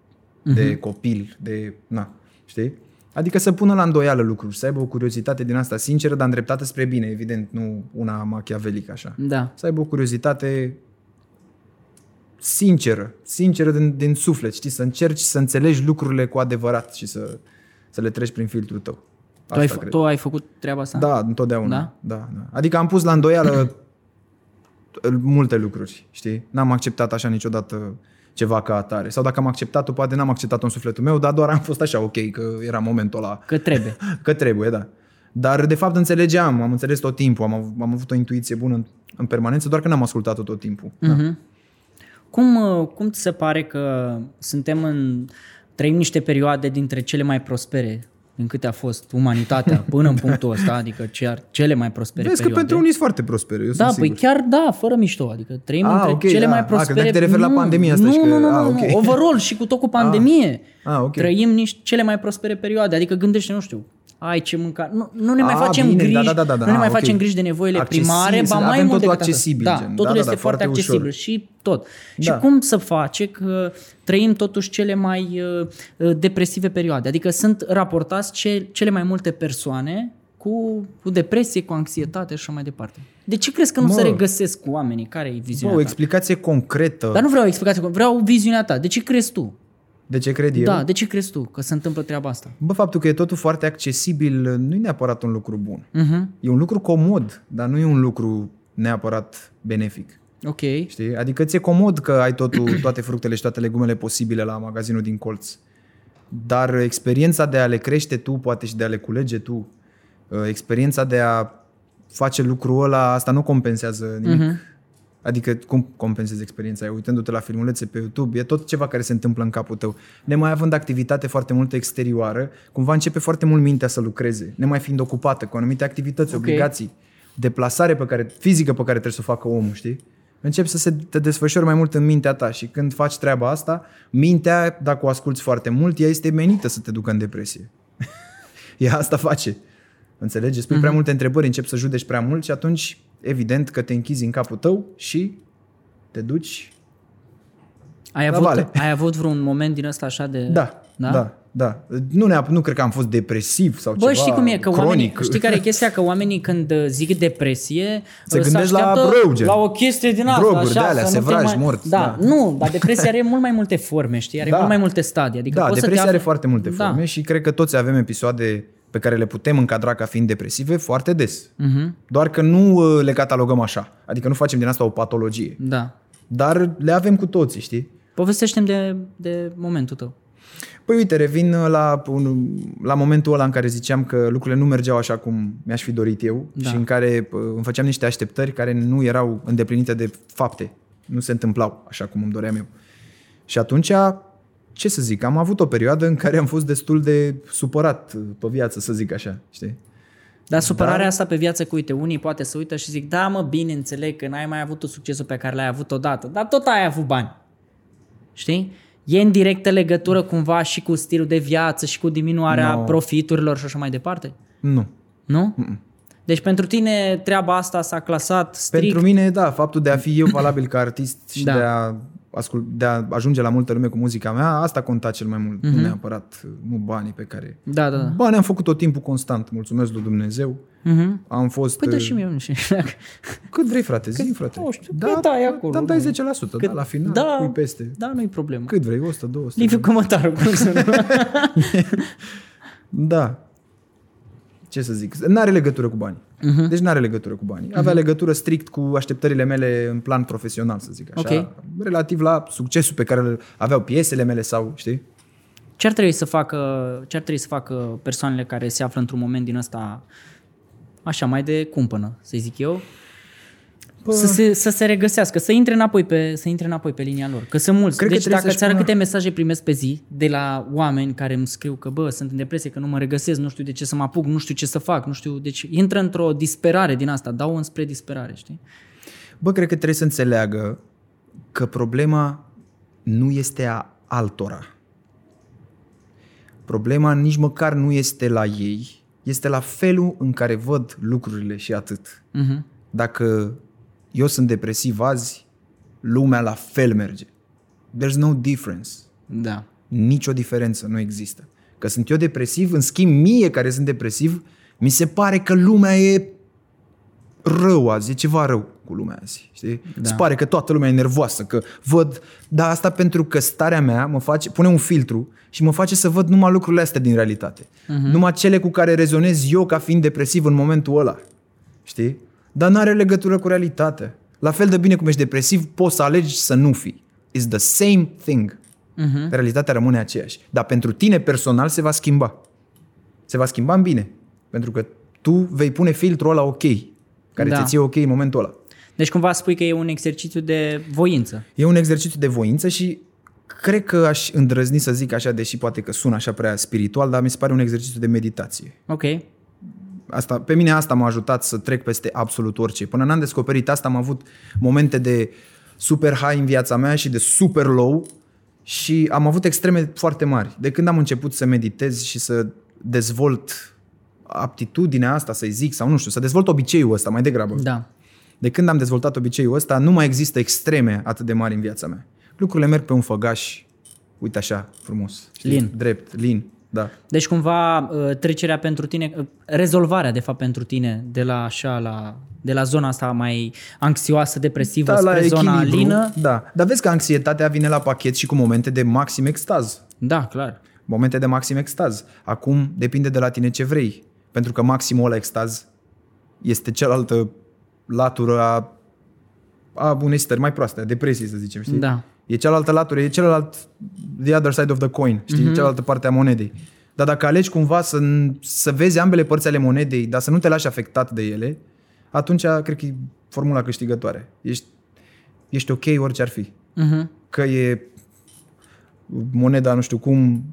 de copil, de... Na, știi? Adică să pună la îndoială lucruri, să aibă o curiozitate din asta sinceră, dar îndreptată spre bine, evident, nu una machiavelică așa. Da. Să aibă o curiozitate sinceră, sinceră din, din suflet, știi? Să încerci să înțelegi lucrurile cu adevărat și să, să le treci prin filtrul tău. Tu ai, Asta f- cred. tu ai făcut treaba asta? Da, întotdeauna. Da? Da? Da, da. Adică am pus la îndoială multe lucruri, știi? N-am acceptat așa niciodată ceva ca atare. Sau dacă am acceptat-o, poate n-am acceptat-o în sufletul meu, dar doar am fost așa ok, că era momentul ăla Că trebuie. că trebuie, da. Dar de fapt înțelegeam, am înțeles tot timpul, am, av- am avut o intuiție bună în, în permanență, doar că n-am ascultat-o tot timpul. Da. Mhm. Cum, uh, cum ți se pare că suntem în... trăim niște perioade dintre cele mai prospere din câte a fost umanitatea până în punctul ăsta, adică ce- cele mai prospere Vezi că perioade. pentru unii sunt foarte prospere, eu Da, sunt păi sigur. chiar da, fără mișto, adică trăim Ah, între ok, cele da. mai Ah, prospere... credeam că te referi la Nu, pandemia asta nu, și că- Nu, nu, ah, nu, ok. nu, overall și cu tot cu pandemie. Ah, ok. Trăim niște cele mai prospere perioade, adică gândește, nu știu, ai ce mânca. Nu, nu ne mai A, facem bine, griji, da, da, da, da, nu ne a, mai ok. facem griji de nevoile Accesibil, primare, să ba mai avem mult totul decât atât. accesibil, Da, gen. totul Da, da, este da, foarte foarte accesibil ușor. și tot. Și Da. cum să face că trăim totuși cele mai uh, uh, depresive perioade? Adică sunt raportați ce, cele mai multe persoane cu, cu depresie, cu anxietate și așa mai departe. De ce crezi că nu Mă. se regăsesc cu oamenii? Care e Bă, viziunea o ta? explicație concretă. Dar nu vreau o explicație, vreau viziunea ta. De ce crezi tu? De ce cred eu? Da, de ce crezi tu că se întâmplă treaba asta? Bă, faptul că e totul foarte accesibil nu e neapărat un lucru bun. Uh-huh. E un lucru comod, dar nu e un lucru neapărat benefic. Ok. Știi? Adică ți-e comod că ai totul, toate fructele și toate legumele posibile la magazinul din colț. Dar experiența de a le crește tu, poate și de a le culege tu, uh, experiența de a face lucrul ăla, asta nu compensează nimic. Mhm. Adică cum compensezi experiența aia? Uitându-te la filmulețe pe YouTube, e tot ceva care se întâmplă în capul tău. Nemai având activitate foarte multă exterioară, cumva începe foarte mult mintea să lucreze, nemai fiind ocupată cu anumite activități, Ok. obligații, deplasare pe care, fizică pe care trebuie să o facă omul, știi? Începi să se te desfășori mai mult în mintea ta și când faci treaba asta, mintea, dacă o asculți foarte mult, ea este menită să te ducă în depresie. ea asta face. Înțelegi? Spui prea multe întrebări, începi să judeci prea mult și atunci, evident, că te închizi în capul tău și te duci... Ai La avut, vale. ai avut vreun moment din ăsta așa de... Da, da, da. da. Nu, neap- nu cred că am fost depresiv sau Bă, ceva știi cum e? Că cronic. oamenii, știi care e chestia? Că oamenii când uh, zic depresie Se uh, gândesc la așteaptă brâu, gen. la o chestie din asta, Droguri așa, de alea, să nu te sevraj, mai... morți, Da, da. nu, dar depresia are mult mai multe forme, știi? Are Da. mult mai multe stadii. Adică Da, poți depresia să te are afli- foarte multe Da. forme și cred că toți avem episoade pe care le putem încadra ca fiind depresive foarte des. Mhm. Doar că nu uh, le catalogăm așa. Adică nu facem din asta o patologie. Da. Dar le avem cu toții, știi? Povestește-mi de, de momentul tău. Păi uite, revin la, un, la momentul ăla în care ziceam că lucrurile nu mergeau așa cum mi-aș fi dorit eu Da. și în care uh, îmi făceam niște așteptări care nu erau îndeplinite de fapte. Nu se întâmplau așa cum îmi doream eu. Și atunci, ce să zic, am avut o perioadă în care am fost destul de supărat uh, pe viață, să zic așa, știi? Dar supărarea asta pe viață cu, uite, unii poate să uită și zic, da mă, bine, înțeleg că n-ai mai avut tot succesul pe care l-ai avut odată, dar tot ai avut bani. Știi? E în directă legătură cumva și cu stilul de viață și cu diminuarea No. profiturilor și așa mai departe? Nu. Nu? Deci pentru tine treaba asta s-a clasat strict... Pentru mine, da, faptul de a fi eu valabil ca artist și Da. de, a ascult, de a ajunge la multă lume cu muzica mea, asta conta cel mai mult, Mhm. nu neapărat, uh, nu banii pe care... Da, da, da. Bani am făcut tot timpul constant, mulțumesc lui Dumnezeu. Mhm. Am fost... Păi dă uh, și mie, nu știu. Cât vrei, frate, zi, frate. nu știu, cât ai acolo, Dar dai nu? 10%, da, la final, da, pui peste. Da, nu-i problemă. Cât vrei, 100, 200. Liviu Cămătaru, cum să nu? Da. Ce să zic? N-are legătură cu banii. Mhm. Deci n-are legătură cu banii. Avea legătură strict cu așteptările mele în plan profesional, să zic așa. Ok. Relativ la succesul pe care îl aveau piesele mele sau, știi? Ce ar trebui să facă, ce ar trebui să facă persoanele care se află într-un moment din ăsta așa, mai de cumpănă, să zic eu, Bă. să se, să se regăsească, să intre înapoi pe, să intre înapoi pe linia lor. Că sunt mulți. Cred că deci trebuie dacă să-și ți arăt pună- câte mesaje primesc pe zi de la oameni care îmi scriu că bă, sunt în depresie, că nu mă regăsesc, nu știu de ce să mă apuc, nu știu ce să fac, nu știu, deci intră într-o disperare din asta, dau înspre disperare, știi? Bă, cred că trebuie să înțeleagă că problema nu este a altora. Problema nici măcar nu este la ei, este la felul în care văd lucrurile și atât. Mhm. Dacă eu sunt depresiv azi, lumea la fel merge. There's no difference. Da. Nicio diferență nu există. Că sunt eu depresiv, în schimb mie care sunt depresiv, mi se pare că lumea e rău azi, e ceva rău cu lumea azi. Știi? Da. Îți pare că toată lumea e nervoasă, că văd, dar asta pentru că starea mea mă face, pune un filtru și mă face să văd numai lucrurile astea din realitate. Uh-huh. Numai cele cu care rezonez eu ca fiind depresiv în momentul ăla. Știi? Dar nu are legătură cu realitatea. La fel de bine cum ești depresiv, poți să alegi să nu fii. It's the same thing. Uh-huh. Realitatea rămâne aceeași. Dar pentru tine personal se va schimba. Se va schimba în bine. Pentru că tu vei pune filtrul ăla ok, care Da. da. ți ție ok în momentul ăla. Deci cumva spui că e un exercițiu de voință. E un exercițiu de voință și cred că aș îndrăzni să zic așa, deși poate că sună așa prea spiritual, dar mi se pare un exercițiu de meditație. Ok. Asta, pe mine asta m-a ajutat să trec peste absolut orice. Până n-am descoperit asta, am avut momente de super high în viața mea și de super low și am avut extreme foarte mari. De când am început să meditez și să dezvolt aptitudinea asta, să-i zic, sau nu știu, să dezvolt obiceiul ăsta mai degrabă. Da. De când am dezvoltat obiceiul ăsta, nu mai există extreme atât de mari în viața mea. Lucrurile merg pe un făgaș, uite așa, frumos. Știi? Lin. Drept, lin, da. Deci cumva uh, trecerea pentru tine, uh, rezolvarea de fapt pentru tine de la așa la de la zona asta mai anxioasă, depresivă Da, la spre zona echilibru, lină. Da, dar vezi că anxietatea vine la pachet și cu momente de maxim extaz. Da, clar. Momente de maxim extaz. Acum depinde de la tine ce vrei. Pentru că maximul ăla extaz este cealaltă latură a, a unei stări mai proaste, a depresiei, să zicem, știi? Da. E cealaltă latură, e celălalt, the other side of the coin, știi? Mm-hmm. Cealaltă parte a monedei. Dar dacă alegi cumva să, să vezi ambele părți ale monedei, dar să nu te lași afectat de ele, atunci cred că e formula câștigătoare. Ești, ești ok orice ar fi. Mhm. Că e moneda, nu știu cum,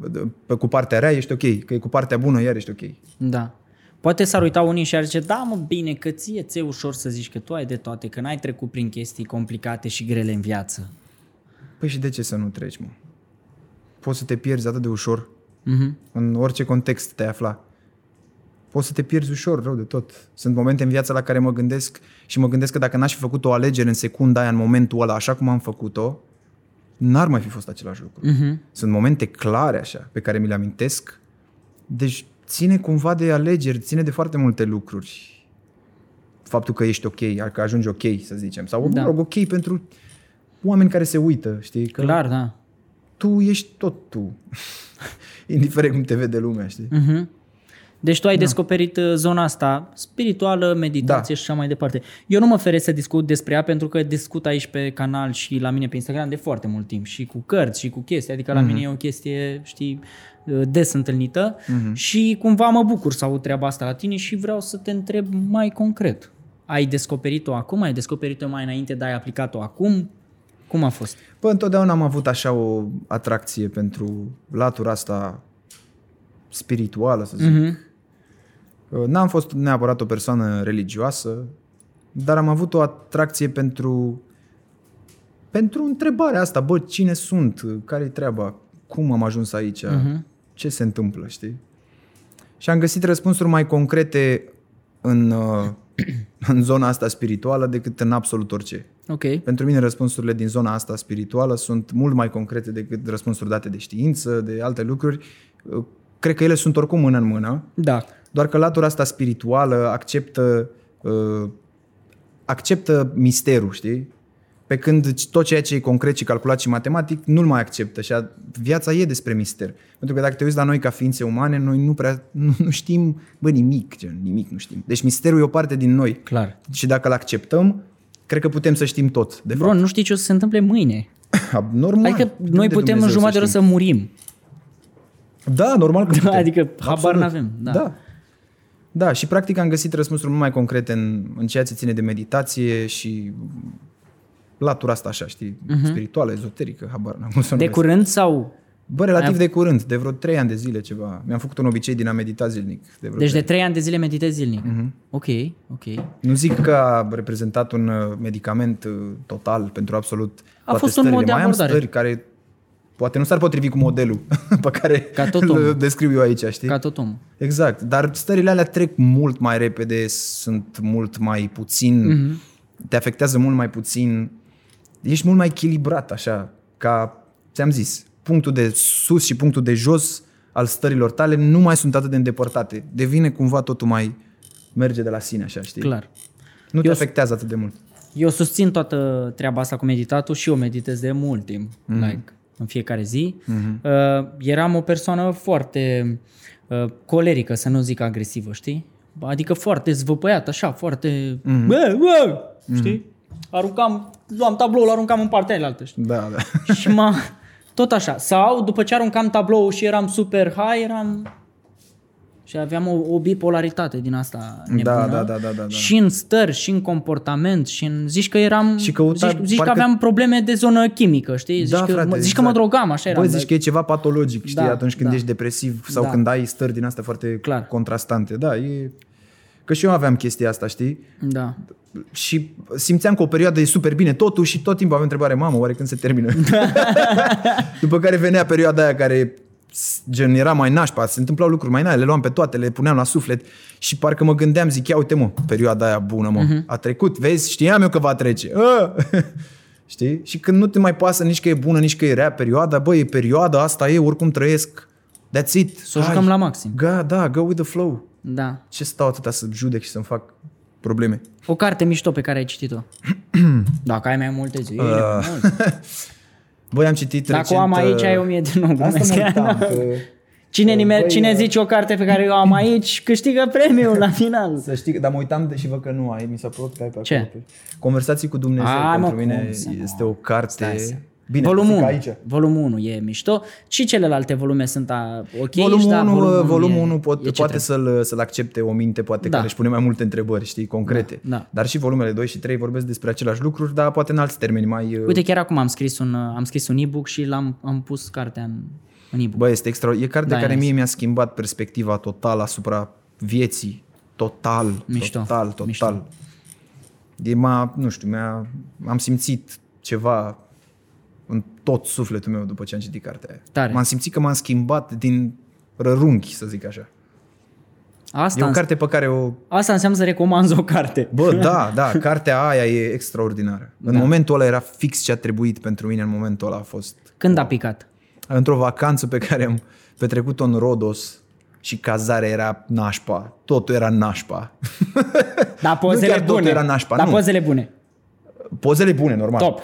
pe, cu partea rea, ești ok. Că e cu partea bună, iar ești ok. Da. Poate s-ar uita unii și ar zice, da mă, bine, că ție ți ușor să zici că tu ai de toate, că n-ai trecut prin chestii complicate și grele în viață. Păi și de ce să nu treci, mă? Poți să te pierzi atât de ușor Mhm. în orice context te afla. Poți să te pierzi ușor, rău de tot. Sunt momente în viața la care mă gândesc și mă gândesc că dacă n-aș fi făcut o alegere în secunda aia, în momentul ăla, așa cum am făcut-o, n-ar mai fi fost același lucru. Mhm. Sunt momente clare așa, pe care mi le amintesc. Deci ține cumva de alegeri, ține de foarte multe lucruri. Faptul că ești ok, că ajungi ok, să zicem. Sau, Da. mă rog, ok pentru oameni care se uită, știi? Că Clar, da. tu ești tot tu. Indiferent cum te vede lumea, știi? Mhm. Deci tu ai descoperit uh, zona asta spirituală, meditație Da. și așa mai departe. Eu nu mă feresc să discut despre ea pentru că discut aici pe canal și la mine pe Instagram de foarte mult timp și cu cărți și cu chestii. Adică la mine e o chestie, știi, uh, des întâlnită și cumva mă bucur să aud treaba asta la tine și vreau să te întreb mai concret. Ai descoperit-o acum? Ai descoperit-o mai înainte, dar ai aplicat-o acum? Cum a fost? Păi întotdeauna am avut așa o atracție pentru latura asta spirituală, să zic. Mhm. Uh, N-am fost neapărat o persoană religioasă, dar am avut o atracție pentru pentru întrebarea asta, bă, cine sunt, care-i treaba, cum am ajuns aici, Mhm. ce se întâmplă, știi? Și am găsit răspunsuri mai concrete în, uh, în zona asta spirituală decât în absolut orice. Ok. Pentru mine răspunsurile din zona asta spirituală sunt mult mai concrete decât răspunsuri date de știință, de alte lucruri. Uh, Cred că ele sunt oricum mână în mână, Da. doar că latura asta spirituală acceptă, uh, acceptă misterul, știi? Pe când tot ceea ce e concret și calculat și matematic nu-l mai acceptă și a, viața e despre mister. Pentru că dacă te uiți la noi ca ființe umane, noi nu prea nu, nu știm, bă, nimic, gen, nimic nu știm. Deci misterul e o parte din noi. Clar. Și dacă îl acceptăm, cred că putem să știm tot, de Bro, nu știi ce o să se întâmple mâine. fapt. Normal. Adică De noi unde putem în Dumnezeu jumătate de oră știm? să murim. Da, normal că putem. adică habar n-avem, da. da. Da, și practic am găsit răspunsuri mult mai concrete în, în ceea ce ține de meditație și latura asta așa, știi, uh-huh. spirituală, ezoterică, habar n-am cum să o Mhm. De numesc. curând sau... Bă, relativ de curând, de vreo trei ani de zile ceva. Mi-am făcut un obicei din a medita zilnic. De vreo Deci de trei. trei ani de zile meditezi zilnic. Mhm. Ok, ok. Nu zic că a reprezentat un uh, medicament uh, total pentru absolut toate fost un stările. mod de Mai am abordare. stări care poate nu s-ar potrivi cu modelul pe care Ca tot îl omul. descriu eu aici, știi? Ca tot om. Exact, dar stările alea trec mult mai repede, sunt mult mai puțin, Mhm. mm-hmm. te afectează mult mai puțin, ești mult mai echilibrat așa, ca, ți-am zis, punctul de sus și punctul de jos al stărilor tale nu mai sunt atât de îndepărtate. Devine cumva totul mai merge de la sine așa, știi? Clar. Nu te Eu- afectează atât de mult. Eu susțin toată treaba asta cu meditatul și eu meditez de mult timp, mm-hmm. like, în fiecare zi. Mm-hmm. Uh, eram o persoană foarte uh, colerică, să nu zic agresivă, știi? Adică foarte zvăpăiat, așa, foarte... Mm-hmm. Bă, bă, știi? Aruncam, luam tabloul, aruncam în partea aia știi? Da, da. și m Tot așa. Sau după ce aruncam tabloul și eram super high, eram... Și aveam o, o bipolaritate din asta nebună. Da, da, da, da, da, da. Și în stări, și în comportament, și în... Zici că eram... Și căuta- zici, zici parcă- că aveam probleme de zonă chimică, știi? Zici, da, că, frate, mă, zici exact. că mă drogam, așa eram. Bă, zici că e ceva patologic, știi, Da, atunci când da. ești depresiv sau Da. când ai stări din astea foarte Clar. contrastante. Da, e... Că și eu aveam chestia asta, știi? Da. Și simțeam că o perioadă e super bine totul și tot timpul aveam întrebare, mamă, oare când se termină? După care venea perioada aia care S- Gen, era mai nașpa, se întâmplau lucruri mai nai, le luam pe toate, le puneam la suflet și parcă mă gândeam, zic, ia uite mă, perioada aia bună, mă, uh-huh. a trecut, vezi, știam eu că va trece. Ah! Știi? Și când nu te mai pasă nici că e bună, nici că e rea perioada, băi, e perioada asta e, oricum trăiesc, that's it. Să o jucăm la maxim. Ga, da, go with the flow. Da. Ce stau atâta să judec și să-mi fac probleme? O carte mișto pe care ai citit-o. Dacă ai mai multe zile, Uh, mult. Băi, am citit Dacă o am recent... aici, uh, ai o mie de nou. Asta glumesc. mă uitam, că... Cine, nimer, Băi, cine uh, zice o carte pe care eu am aici, câștigă premiul la final. Să știi, că- dar mă uitam și văd că nu ai, mi s-a părut că ai pe Ce? acolo. Conversații cu Dumnezeu A, mă, pentru mine cum să nu? este o carte... Stai să- Bine, volumul zic 1. aici. Volumul 1 e mișto și celelalte volume sunt a, ok. Volumul da, 1, volumul, volumul e- 1 e pot, ce poate trebuie. să-l, să-l accepte o minte, poate Da. care își pune mai multe întrebări, știi, concrete. Da, da. Dar și volumele 2 și 3 vorbesc despre aceleași lucruri, dar poate în alți termeni mai... uh, Uite, chiar acum am scris un, am scris un e-book și l-am am pus cartea în, în e-book. Bă, este extra. E carte Da, care e mie mi-a schimbat perspectiva total asupra vieții. Total, Mișto, total, total. mișto. E m-a, nu știu, mi-a, am simțit ceva în tot sufletul meu după ce am citit cartea aia. Tare. M-am simțit că m-am schimbat din rărunchi, să zic așa. Asta, E o îns- carte pe care o... asta înseamnă să recomanzi o carte. Bă, da, da, cartea aia e extraordinară. În Da. momentul ăla era fix ce a trebuit pentru mine în momentul ăla a fost Când a picat? într-o vacanță pe care am petrecut-o în Rodos și cazarea era nașpa. Totul era nașpa. Da, pozele chiar totul bune. era nașpa, da, nu. pozele bune. Pozele bune, normal. Top.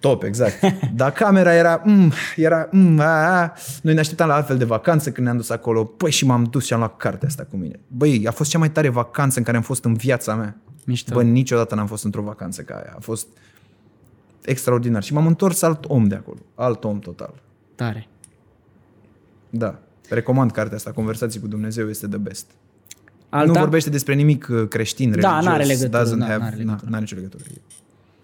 Top, exact. Dar camera era, mm, era, mm, a, a. Noi ne așteptam la altfel de vacanță când ne-am dus acolo. Păi și m-am dus și am luat cartea asta cu mine. Băi, a fost cea mai tare vacanță în care am fost în viața mea. Mișto. Bă, niciodată n-am fost într-o vacanță ca aia. A fost extraordinar. Și m-am întors alt om de acolo. Alt om total. Tare. Da. Recomand cartea asta, Conversații cu Dumnezeu, este the best. Alta? Nu vorbește despre nimic uh, creștin, Da, religios. n-are legătură, Doesn't da, have, n-are legătură. N-are nicio legătură.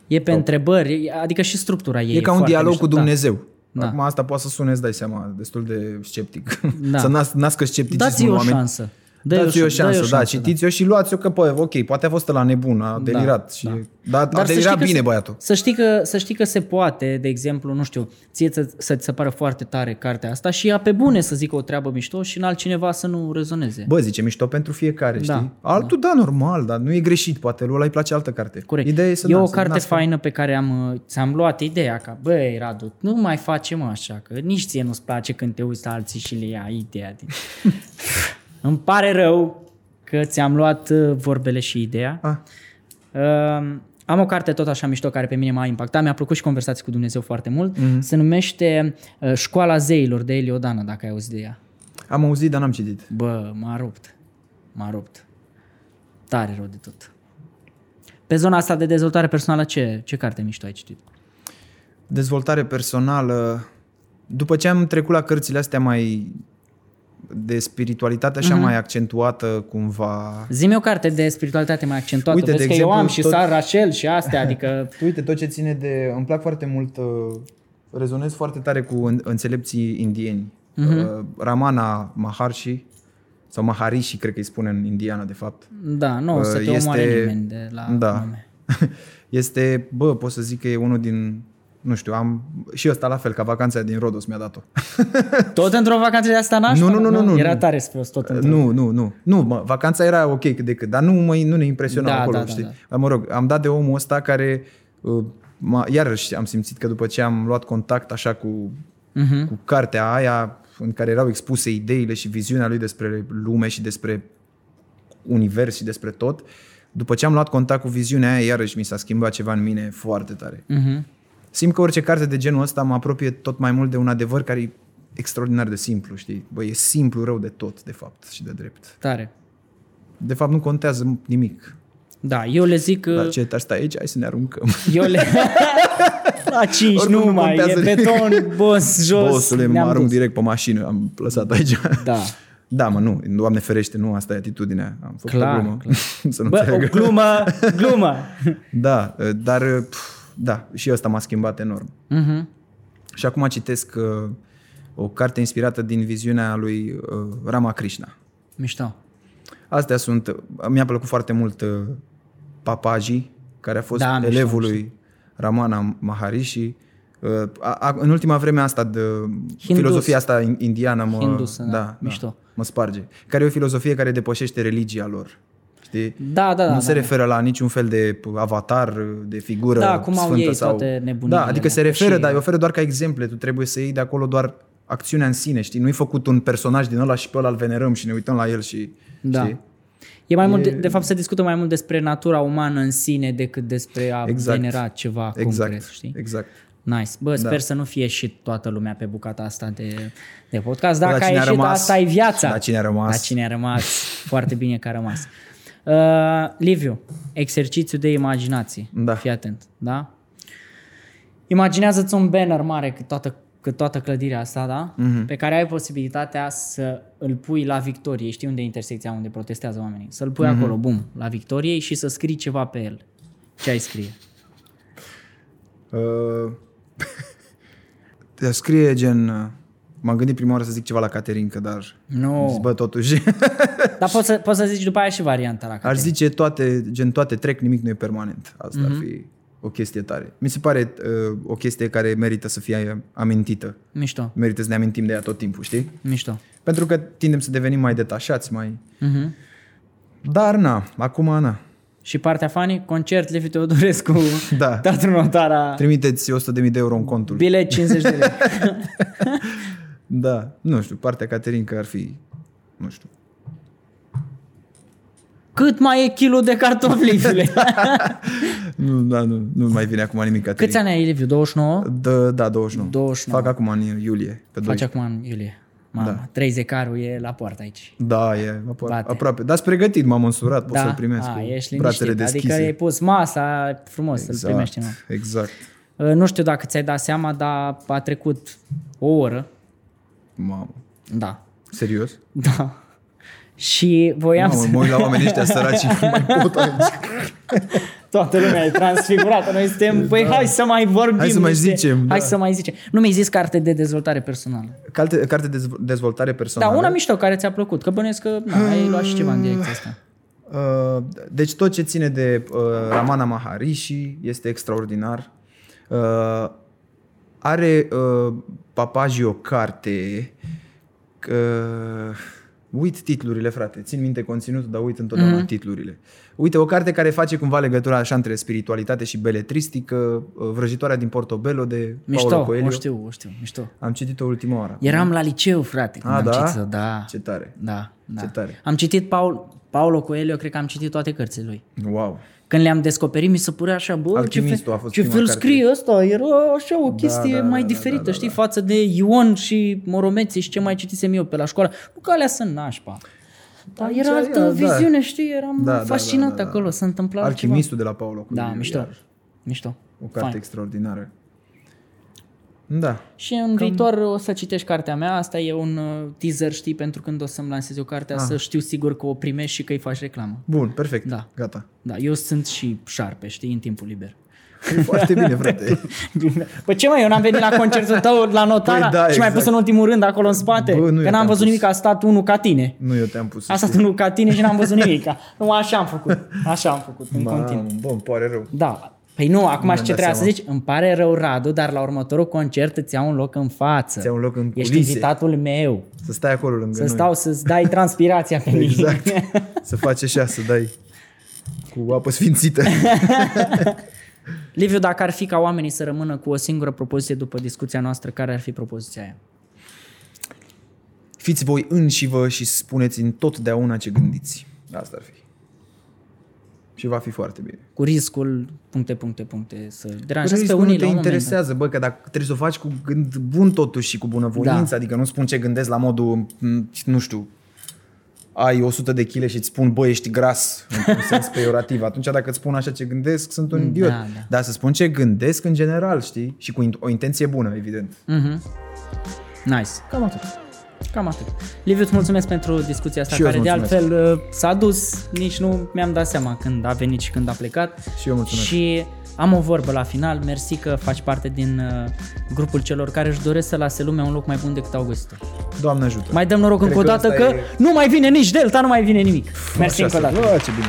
E pe întrebări, adică și structura ei E, ca un foarte dialog mișto. cu Dumnezeu. Da. Acum asta poate să sune, îți dai seama, destul de sceptic. Da. să nas- nască Da. scepticismul Dați-i în o oameni. șansă. Dați-i o șansă, da, da. citiți-o și luați-o că, pă, ok, poate a fost la nebun, a delirat. și, da. Dar, a să știi delirat că bine se, băiatul. Să știi, că, să știi că se poate, de exemplu, nu știu, ție să, să-ți se pară foarte tare cartea asta și ea pe bune să zică o treabă mișto și în altcineva să nu rezoneze. Bă, zice mișto pentru fiecare, Da, știi? Altul, da, normal, dar nu e greșit, poate lui ăla îi place altă carte. Corect. Ideea e să e na, o să carte nască- faină pe care am, uh, ți-am luat ideea ca, băi, Radu, nu mai facem așa, că nici ție nu-ți place când te uiți la alții și le ia ideea. Din... Îmi pare rău că ți-am luat uh, vorbele și ideea. Ah, Uh, am o carte tot așa mișto care pe mine m-a impactat, mi-a plăcut și conversații cu Dumnezeu foarte mult. Mhm. Mm-hmm. Se numește uh, Școala zeilor de Eliodana, dacă ai auzit de ea. am auzit, dar n-am citit. Bă, m-a rupt. M-a rupt. Tare rău de tot. Pe zona asta de dezvoltare personală, ce, ce carte mișto ai citit? Dezvoltare personală. După ce am trecut la cărțile astea mai de spiritualitate așa Mhm. mai accentuată cumva. Zi-mi o carte de spiritualitate mai accentuată. Uite, Vezi de că eu am exemplu, și tot- Sar Rachel și astea, adică... Uite, tot ce ține de... Îmi plac foarte mult... uh, Rezonez foarte tare cu în- înțelepții indieni. Uh, Ramana Maharshi sau Maharishi, cred că îi spune în indiană, de fapt. Da, nu o să Uh, te omoare nimeni de la da. nume. este, bă, pot să zic că e unul din, nu știu, am, și ăsta la fel, ca vacanța din Rodos mi-a dat-o. Tot într-o vacanță de asta nașpa? Nu, nu, nu, nu, Era nu. tare să fie tot într-o. Nu, nu, nu. Nu, mă, vacanța era ok cât de cât, dar nu, mă, nu ne impresiona Da, acolo, da, da, știi? da. Dar mă rog, am dat de omul ăsta care, uh, m-a, iarăși am simțit că după ce am luat contact așa cu, Mhm. cu cartea aia, în care erau expuse ideile și viziunea lui despre lume și despre univers și despre tot, după ce am luat contact cu viziunea aia, iarăși mi s-a schimbat ceva în mine foarte tare. Mhm. Simt că orice carte de genul ăsta mă apropie tot mai mult de un adevăr care e extraordinar de simplu, știi? Bă, e simplu rău de tot, de fapt, și de drept. Tare. De fapt, nu contează nimic. Da, eu le zic că... Dar ce stai aici, hai să ne aruncăm. Eu le... La 5 Oricum nu nu mai, e contează nimic. beton, boss, jos. Bossule, mă ne-am arunc dus. direct pe mașină, am lăsat aici. Da. Da, mă, nu, Doamne ferește, nu, asta e atitudinea. Am făcut Clar, o glumă. clar. să nu Bă, o înțeleagă. glumă, glumă. Da, dar, pf, da, și ăsta m-a schimbat enorm. Mhm. Și acum citesc uh, o carte inspirată din viziunea lui uh, Rama Krishna. Mișto. Astea sunt, mi-a plăcut foarte mult uh, Papaji, care a fost Da, mișto, elevul lui Ramana Maharishi. Uh, a, a, în ultima vreme asta de filozofia asta in- indiană mă, Hindusă, da, da, mișto. mă sparge. Care e o filozofie care depășește religia lor. Știi? Da, da, da. nu da, se da. referă la niciun fel de avatar, de figură Da, cum au sfântă ei sau... toate nebunile Da, adică se alea, referă, și- dar îi oferă doar ca exemple. Tu trebuie să iei de acolo doar acțiunea în sine, știi? Nu-i făcut un personaj din ăla și pe ăla îl venerăm și ne uităm la el și... Da. Știi? E mai mult, de, de fapt se discută mai mult despre natura umană în sine decât despre a Exact. venera ceva Exact, concret, știi? exact. Nice. Bă, sper Da. să nu fie și toată lumea pe bucata asta de, de podcast. Dar Dacă a cine a ieșit, rămas- asta e viața. la cine a rămas. La cine a rămas. Foarte bine că a rămas. Uh, Liviu, exercițiu de imaginație. Da. Fii atent, da? Imaginează-ți un banner mare cât toată, cât toată clădirea asta, da? Mhm. Mm-hmm. Pe care ai posibilitatea să îl pui la Victorie. Știi unde e intersecția unde protestează oamenii? Să-l pui Mhm. mm-hmm. acolo, bum, la Victoriei și să scrii ceva pe el. Ce ai scrie? Uh, te scrie gen... uh, M-am gândit prima oară să zic ceva la Caterinca, dar... Nu. am Zis, bă, totuși... Dar poți să, poți să zici după aia și varianta la care. Aș zice toate, gen toate trec, nimic nu e permanent. Asta Mhm. mm-hmm. ar fi o chestie tare. Mi se pare uh, o chestie care merită să fie amintită. Mișto, Merită să ne amintim de ea tot timpul, știi? mișto. Pentru că tindem să devenim mai detașați, mai... Uh-huh. Dar na, acum na. Și partea funny, concert Levi Teodorescu, Da. Teatru Notara, Trimiteți 100.000 de euro în contul. bilet 50 de lei. Da, nu știu, partea Caterinca ar fi, nu știu. Cât mai e kilo de cartofi, Liviule? Nu, da, nu, nu mai vine acum nimic Caterinca. Câți ani ai, Liviu? 29? Da, da, 29. 29. Fac acum în iulie, pe 2. Faci acum în iulie. Mamă, Da. 30 carul e la poartă aici. Da, e aproape. Bate. aproape. Dar sunt pregătit, m-am însurat, pot da? să-l primesc A, cu ești brațele liniștit. deschise. Adică ai pus masa frumos să-l primești. Nu? exact. Uh, Nu știu dacă ți-ai dat seama, dar a trecut o oră. Mamă. Da. Serios? Da. Și voiam Mamă, să... mă uit la oamenii ăștia săraci și nu mai pot aici. Toată lumea e transfigurată. Noi suntem, băi, hai să mai vorbim. Da. Hai să mai niște- zicem, Hai da. să mai zicem. Nu mi-ai zis carte de dezvoltare personală. Carte, carte de dezv- dezvoltare Da, personală. una mișto care ți-a plăcut. Că bănuiesc că na, ai luat și ceva în direcția asta. Uh, deci tot ce ține de uh, Ramana Maharishi este extraordinar. Uh, are uh, Papaji o carte uh, uit titlurile, frate. Țin minte conținutul, dar uit întotdeauna mm-hmm. titlurile. Uite, o carte care face cumva legătura așa între spiritualitate și beletristică, uh, Vrăjitoarea din Portobello de Paulo Mișto, Coelho. o știu, o știu, mișto. Am citit-o ultima oară. Eram la liceu, frate, când A, am da? citit-o. Da, Ce tare. da, da. Ce tare. Am citit Paul, Paulo Coelho, cred că am citit toate cărțile lui. Wow. Când le-am descoperit, mi se părea așa, bă, ce Alchimistul fel, a fost ce prima fel carte. scrie ăsta, era așa o chestie da, mai da, diferită, da, da, știi, da. față de Ion și Moromeții și ce mai citisem eu pe la școală. Nu că alea sunt nașpa. Dar Aici era altă era, da. viziune, știi, eram Da, da, fascinat da, da, da. acolo, se întâmpla ceva. Alchimistul de la Paulo Coelho. Da, mișto, iar mișto. O carte Fain. extraordinară. Da. Și în viitor o să citești cartea mea, asta e un uh, teaser, știi, pentru când o să-mi lansez o carte, Ah. să știu sigur că o primești și că îi faci reclamă. Bun, perfect. Da. Gata. Da, eu sunt și șarpe, știi, în timpul liber. E foarte bine, frate. Bă, ce mai, eu n-am venit la concertul tău la notara Păi da, și mai exact. pus în ultimul rând acolo în spate. Bă, nu eu că n-am te-am văzut pus. nimic, a stat unul ca tine. nu eu te-am pus. să A stat știi. unul ca tine și n-am văzut nimic. Nu, așa am făcut. Așa am făcut, în Mamă, continuu. bă, îmi pare rău. Da. Păi nu, acum Mi-am și ce dat trebuia să seama. zici? Îmi pare rău, Radu, dar la următorul concert îți iau un loc în față. Ți-au un loc în Ești culise. invitatul meu. Să stai acolo lângă Să noi. stau să-ți dai transpirația pe mine. Exact. să faci așa, să dai cu apă sfințită. Liviu, dacă ar fi ca oamenii să rămână cu o singură propoziție după discuția noastră, care ar fi propoziția aia? Fiți voi înși vă și spuneți întotdeauna ce gândiți. Asta ar fi. Și va fi foarte bine. Cu riscul, puncte, puncte, puncte, să deranjezi pe Riscul unii nu te la un moment dat. interesează, bă, că dacă trebuie să o faci cu gând bun totuși și cu bunăvoință, Da. adică nu spun ce gândesc la modul, m, nu știu, ai 100 de kg și îți spun, bă, ești gras, într-un sens peiorativ. Atunci dacă îți spun așa ce gândesc, sunt un idiot. da. Dar să spun ce gândesc în general, știi? Și cu in- o intenție bună, evident. Mhm. Nice. Cam atât. Cam atât. Liviu, îți mulțumesc pentru discuția asta, Și eu care îți de mulțumesc. altfel uh, s-a dus, nici nu mi-am dat seama când a venit și când a plecat. Și eu mulțumesc. Și am o vorbă la final, mersi că faci parte din uh, grupul celor care își doresc să lase lumea un loc mai bun decât au găsit-o. Doamne ajută. Mai dăm noroc Cred încă o că dată asta că e- nu mai vine nici Delta, nu mai vine nimic. Mersi Așa încă o să- dată. Bă, ce bine.